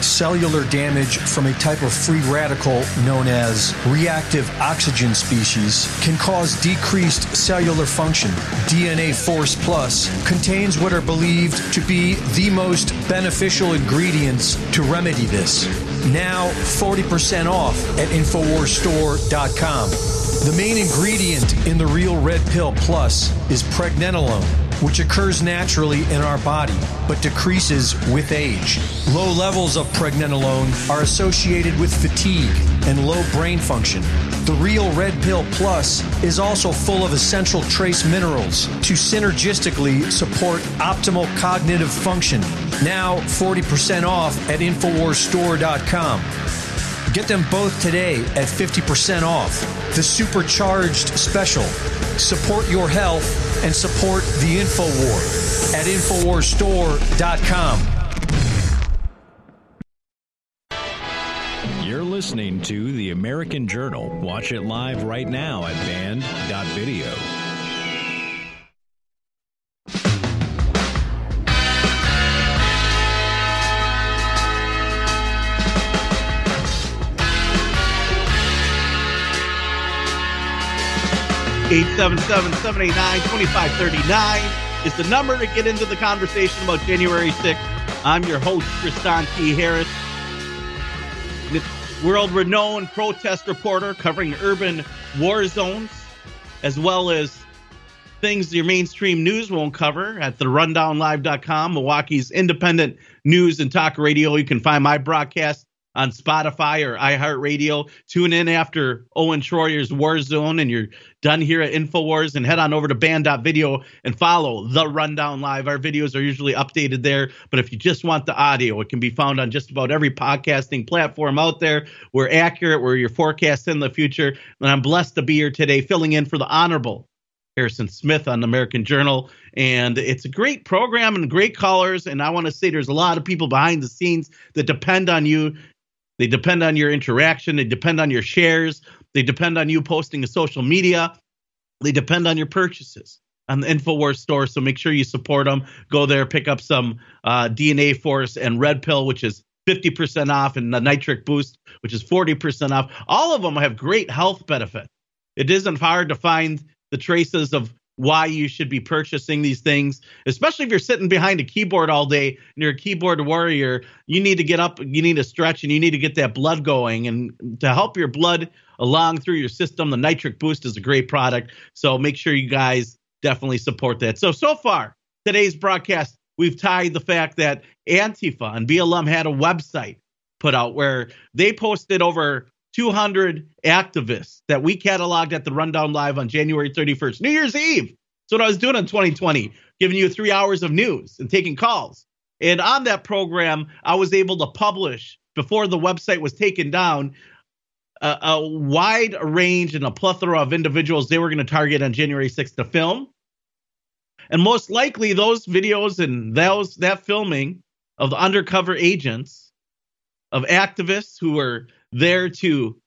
Cellular damage from a type of free radical known as reactive oxygen species can cause decreased cellular function. DNA Force Plus contains what are believed to be the most beneficial ingredients to remedy this. Now 40% off at InfoWarsStore.com. The main ingredient in the Real Red Pill Plus is pregnenolone which occurs naturally in our body but decreases with age. Low levels of pregnenolone are associated with fatigue and low brain function. The Real Red Pill Plus is also full of essential trace minerals to synergistically support optimal cognitive function. Now 40% off at InfoWarsStore.com. Get them both today at 50% off. The supercharged special. Support your health and support the InfoWar at InfoWarsStore.com. You're listening to The American Journal. Watch it live right now at band.video. 877-789-2539 is the number to get into the conversation about January 6th. I'm your host, Kristan T. Harris. world-renowned protest reporter covering urban war zones, as well as things your mainstream news won't cover at the rundownlive.com, Milwaukee's independent news and talk radio. You can find my broadcast on Spotify or iHeartRadio. Tune in after Owen Shroyer's War Zone and you're done here at InfoWars and head on over to band.video and follow The Rundown Live. Our videos are usually updated there, but if you just want the audio, it can be found on just about every podcasting platform out there. We're accurate, we're your forecast in the future, and I'm blessed to be here today filling in for the Honorable Harrison Smith on the American Journal. And it's a great program and great callers. And I want to say there's a lot of people behind the scenes that depend on you they depend on your interaction. They depend on your shares. They depend on you posting to social media. They depend on your purchases on the InfoWars store. So make sure you support them. Go there, pick up some uh, DNA Force and Red Pill, which is 50% off, and the Nitric Boost, which is 40% off. All of them have great health benefits. It isn't hard to find the traces of why you should be purchasing these things, especially if you're sitting behind a keyboard all day and you're a keyboard warrior. You need to get up, you need to stretch, and you need to get that blood going. And to help your blood along through your system, the Nitric Boost is a great product. So make sure you guys definitely support that. So, so far, today's broadcast, we've tied the fact that Antifa and BLM had a website put out where they posted over 200 activists that we cataloged at the Rundown Live on January 31st, New Year's Eve. That's what I was doing in 2020, giving you three hours of news and taking calls. And on that program, I was able to publish before the website was taken down a, a wide range and a plethora of individuals they were going to target on January 6th to film. And most likely, those videos and those that filming of the undercover agents of activists who were there to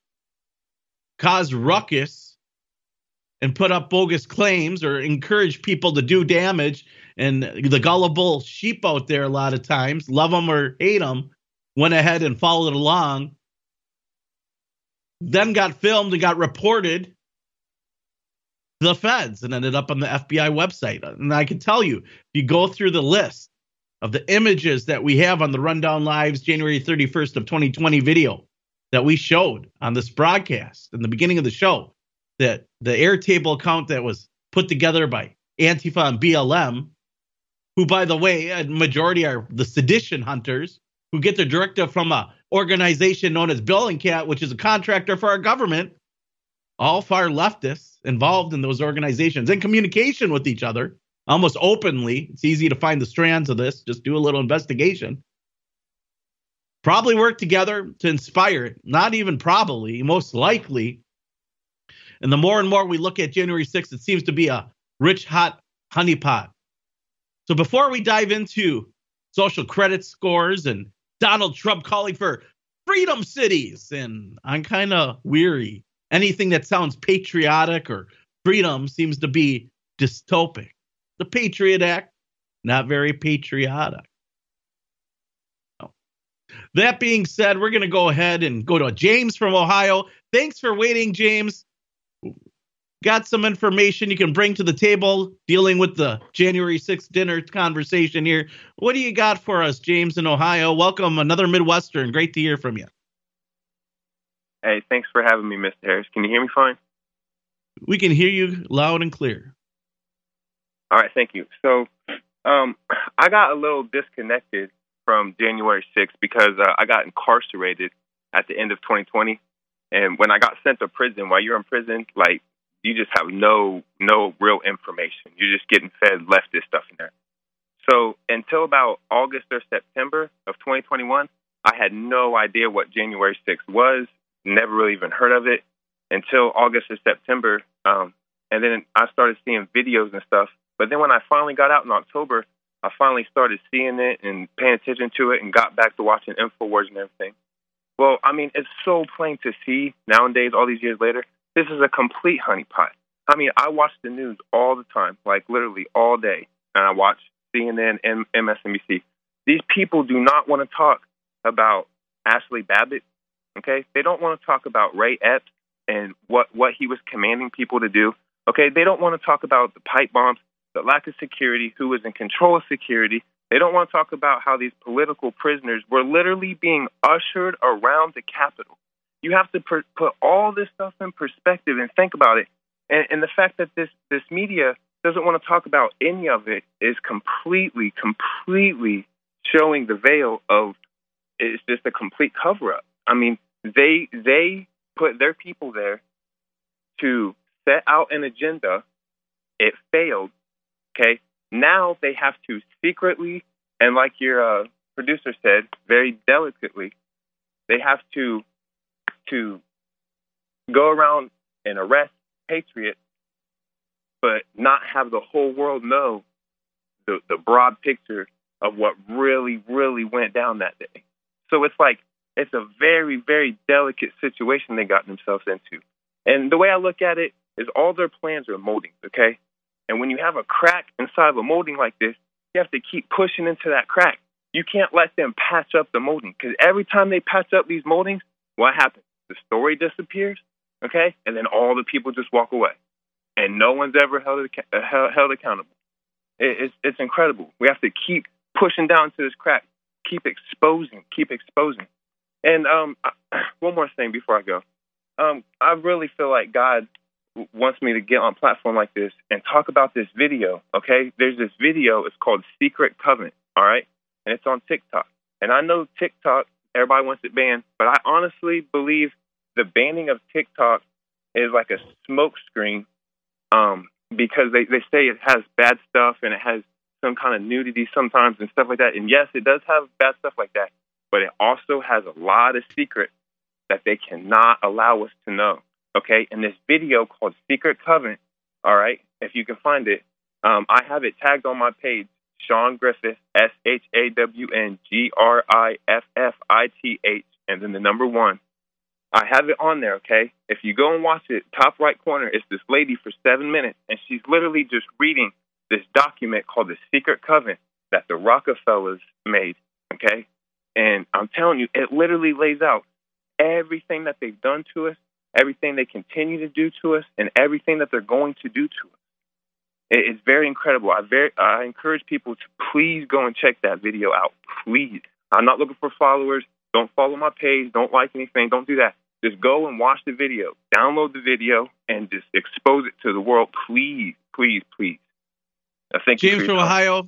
cause ruckus and put up bogus claims or encourage people to do damage. And the gullible sheep out there, a lot of times, love them or hate them, went ahead and followed along. Then got filmed and got reported the feds and ended up on the FBI website. And I can tell you, if you go through the list of the images that we have on the Rundown Lives January 31st of 2020 video, that we showed on this broadcast in the beginning of the show that the Airtable account that was put together by Antifa and BLM, who, by the way, a majority are the sedition hunters who get their directive from a organization known as Bellingcat, which is a contractor for our government. All far leftists involved in those organizations in communication with each other, almost openly. It's easy to find the strands of this. Just do a little investigation probably work together to inspire it. Not even probably, most likely. And the more and more we look at January 6th, it seems to be a rich, hot honeypot. So before we dive into social credit scores and Donald Trump calling for freedom cities, and I'm kind of weary. Anything that sounds patriotic or freedom seems to be dystopic. The Patriot Act, not very patriotic. That being said, we're going to go ahead and go to James from Ohio. Thanks for waiting, James. Got some information you can bring to the table dealing with the January 6th dinner conversation here. What do you got for us, James in Ohio? Welcome, another Midwestern. Great to hear from you. Hey, thanks for having me, Mr. Harris. Can you hear me fine? We can hear you loud and clear. All right, thank you. So, um, I got a little disconnected from January 6th because uh, I got incarcerated at the end of 2020. And when I got sent to prison, while you're in prison, like you just have no no real information. You're just getting fed leftist stuff in there. So until about August or September of 2021, I had no idea what January 6th was, never really even heard of it until August or September. Um, and then I started seeing videos and stuff. But then when I finally got out in October, I finally started seeing it and paying attention to it and got back to watching InfoWars and everything. Well, I mean, it's so plain to see nowadays, all these years later, this is a complete honeypot. I mean, I watch the news all the time, like literally all day, and I watch CNN and MSNBC. These people do not want to talk about Ashley Babbitt. Okay, they don't want to talk about Ray Epps and what what he was commanding people to do. Okay, they don't want to talk about the pipe bombs, the lack of security, who was in control of security. They don't want to talk about how these political prisoners were literally being ushered around the Capitol. You have to per- put all this stuff in perspective and think about it. And, and the fact that this this media doesn't want to talk about any of it is completely, completely showing the veil of it's just a complete cover up. I mean, they they put their people there to set out an agenda. It failed. Okay. Now they have to secretly, and like your uh, producer said, very delicately, they have to to go around and arrest patriots, but not have the whole world know the, the broad picture of what really, really went down that day. So it's like it's a very, very delicate situation they got themselves into. And the way I look at it is all their plans are moldings, okay? And when you have a crack inside of a molding like this, you have to keep pushing into that crack. You can't let them patch up the molding because every time they patch up these moldings, what happens? The story disappears, okay? And then all the people just walk away. And no one's ever held, uh, held accountable. It's, it's incredible. We have to keep pushing down to this crack, keep exposing, keep exposing. And um, one more thing before I go. Um, I really feel like God wants me to get on a platform like this and talk about this video. Okay, there's this video. It's called Secret Covenant. All right, and it's on TikTok. And I know TikTok, everybody wants it banned, but I honestly believe the banning of TikTok is like a smokescreen um, because they, they say it has bad stuff and it has some kind of nudity sometimes and stuff like that. And yes, it does have bad stuff like that, but it also has a lot of secrets that they cannot allow us to know. Okay, in this video called Secret Covenant, all right, if you can find it, um, I have it tagged on my page, Shawn Griffith, S H A W N G R I F F I T H, and then the number one. I have it on there, okay? If you go and watch it, top right corner, it's this lady for seven minutes, and she's literally just reading this document called the Secret Covenant that the Rockefellers made, okay? And I'm telling you, it literally lays out everything that they've done to us everything they continue to do to us, and everything that they're going to do to us. It's very incredible. I very I encourage people to please go and check that video out. Please. I'm not looking for followers. Don't follow my page. Don't like anything. Don't do that. Just go and watch the video. Download the video and just expose it to the world. Please, please, please. Thank James you from Ohio.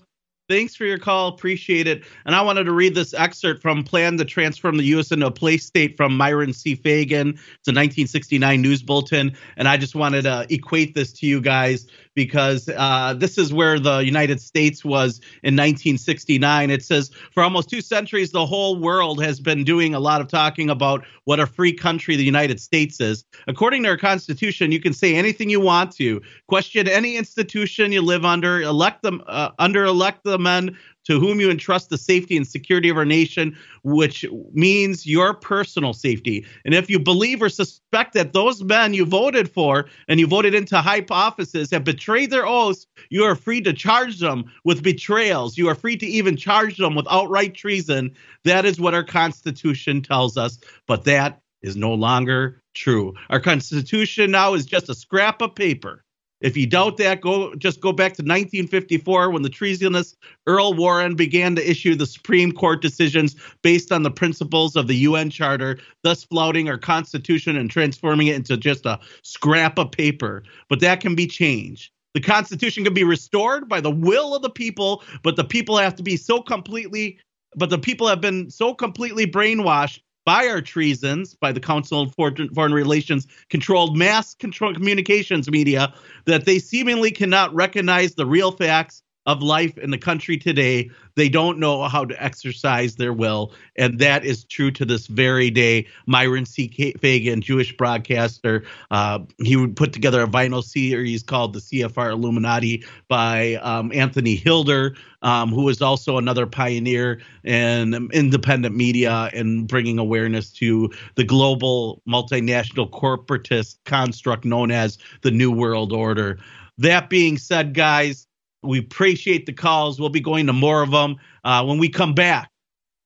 Thanks for your call. Appreciate it. And I wanted to read this excerpt from Plan to Transform the U.S. into a Place State from Myron C. Fagan. It's a 1969 news bulletin. And I just wanted to equate this to you guys because uh, this is where the United States was in 1969. It says for almost two centuries, the whole world has been doing a lot of talking about what a free country the United States is. According to our Constitution, you can say anything you want to, question any institution you live under, elect them uh, under elect the men to whom you entrust the safety and security of our nation, which means your personal safety. And if you believe or suspect that those men you voted for and you voted into high offices have betrayed their oaths, you are free to charge them with betrayals. You are free to even charge them with outright treason. That is what our Constitution tells us. But that is no longer true. Our Constitution now is just a scrap of paper if you doubt that, go just go back to 1954 when the treasonous Earl Warren began to issue the Supreme Court decisions based on the principles of the UN Charter, thus flouting our Constitution and transforming it into just a scrap of paper. But that can be changed. The Constitution can be restored by the will of the people, but the people have to be so completely but the people have been so completely brainwashed by our treasons, by the Council of Foreign Relations controlled mass control communications media, that they seemingly cannot recognize the real facts of life in the country today, they don't know how to exercise their will. And that is true to this very day. Myron C. Fagan, Jewish broadcaster, uh, he would put together a vinyl series called the CFR Illuminati by um, Anthony Hilder, um, who is also another pioneer in independent media and bringing awareness to the global multinational corporatist construct known as the New World Order. That being said, guys, we appreciate the calls. We'll be going to more of them uh, when we come back.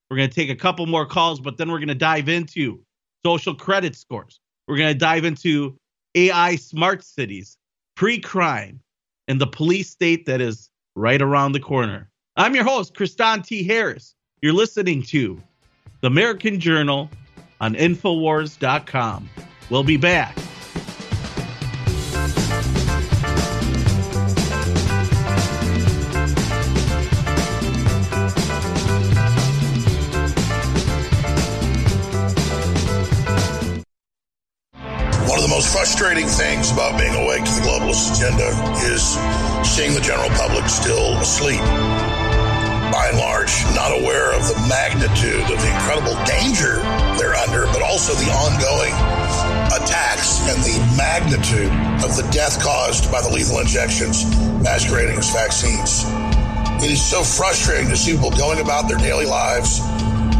We're going to take a couple more calls, but then we're going to dive into social credit scores. We're going to dive into AI smart cities, pre crime, and the police state that is right around the corner. I'm your host, Kristan T. Harris. You're listening to the American Journal on Infowars.com. We'll be back. Frustrating things about being awake to the globalist agenda is seeing the general public still asleep. By and large, not aware of the magnitude of the incredible danger they're under, but also the ongoing attacks and the magnitude of the death caused by the lethal injections masquerading as vaccines. It is so frustrating to see people going about their daily lives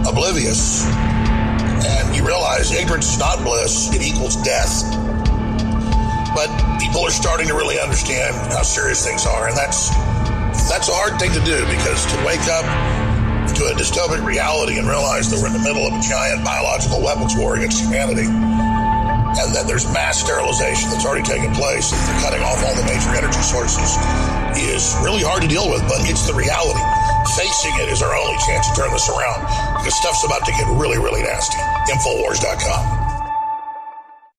oblivious. And you realize ignorance is not bliss, it equals death but people are starting to really understand how serious things are, and that's that's a hard thing to do because to wake up to a dystopic reality and realize that we're in the middle of a giant biological weapons war against humanity, and that there's mass sterilization that's already taken place, and they're cutting off all the major energy sources, is really hard to deal with, but it's the reality. Facing it is our only chance to turn this around because stuff's about to get really, really nasty. Infowars.com.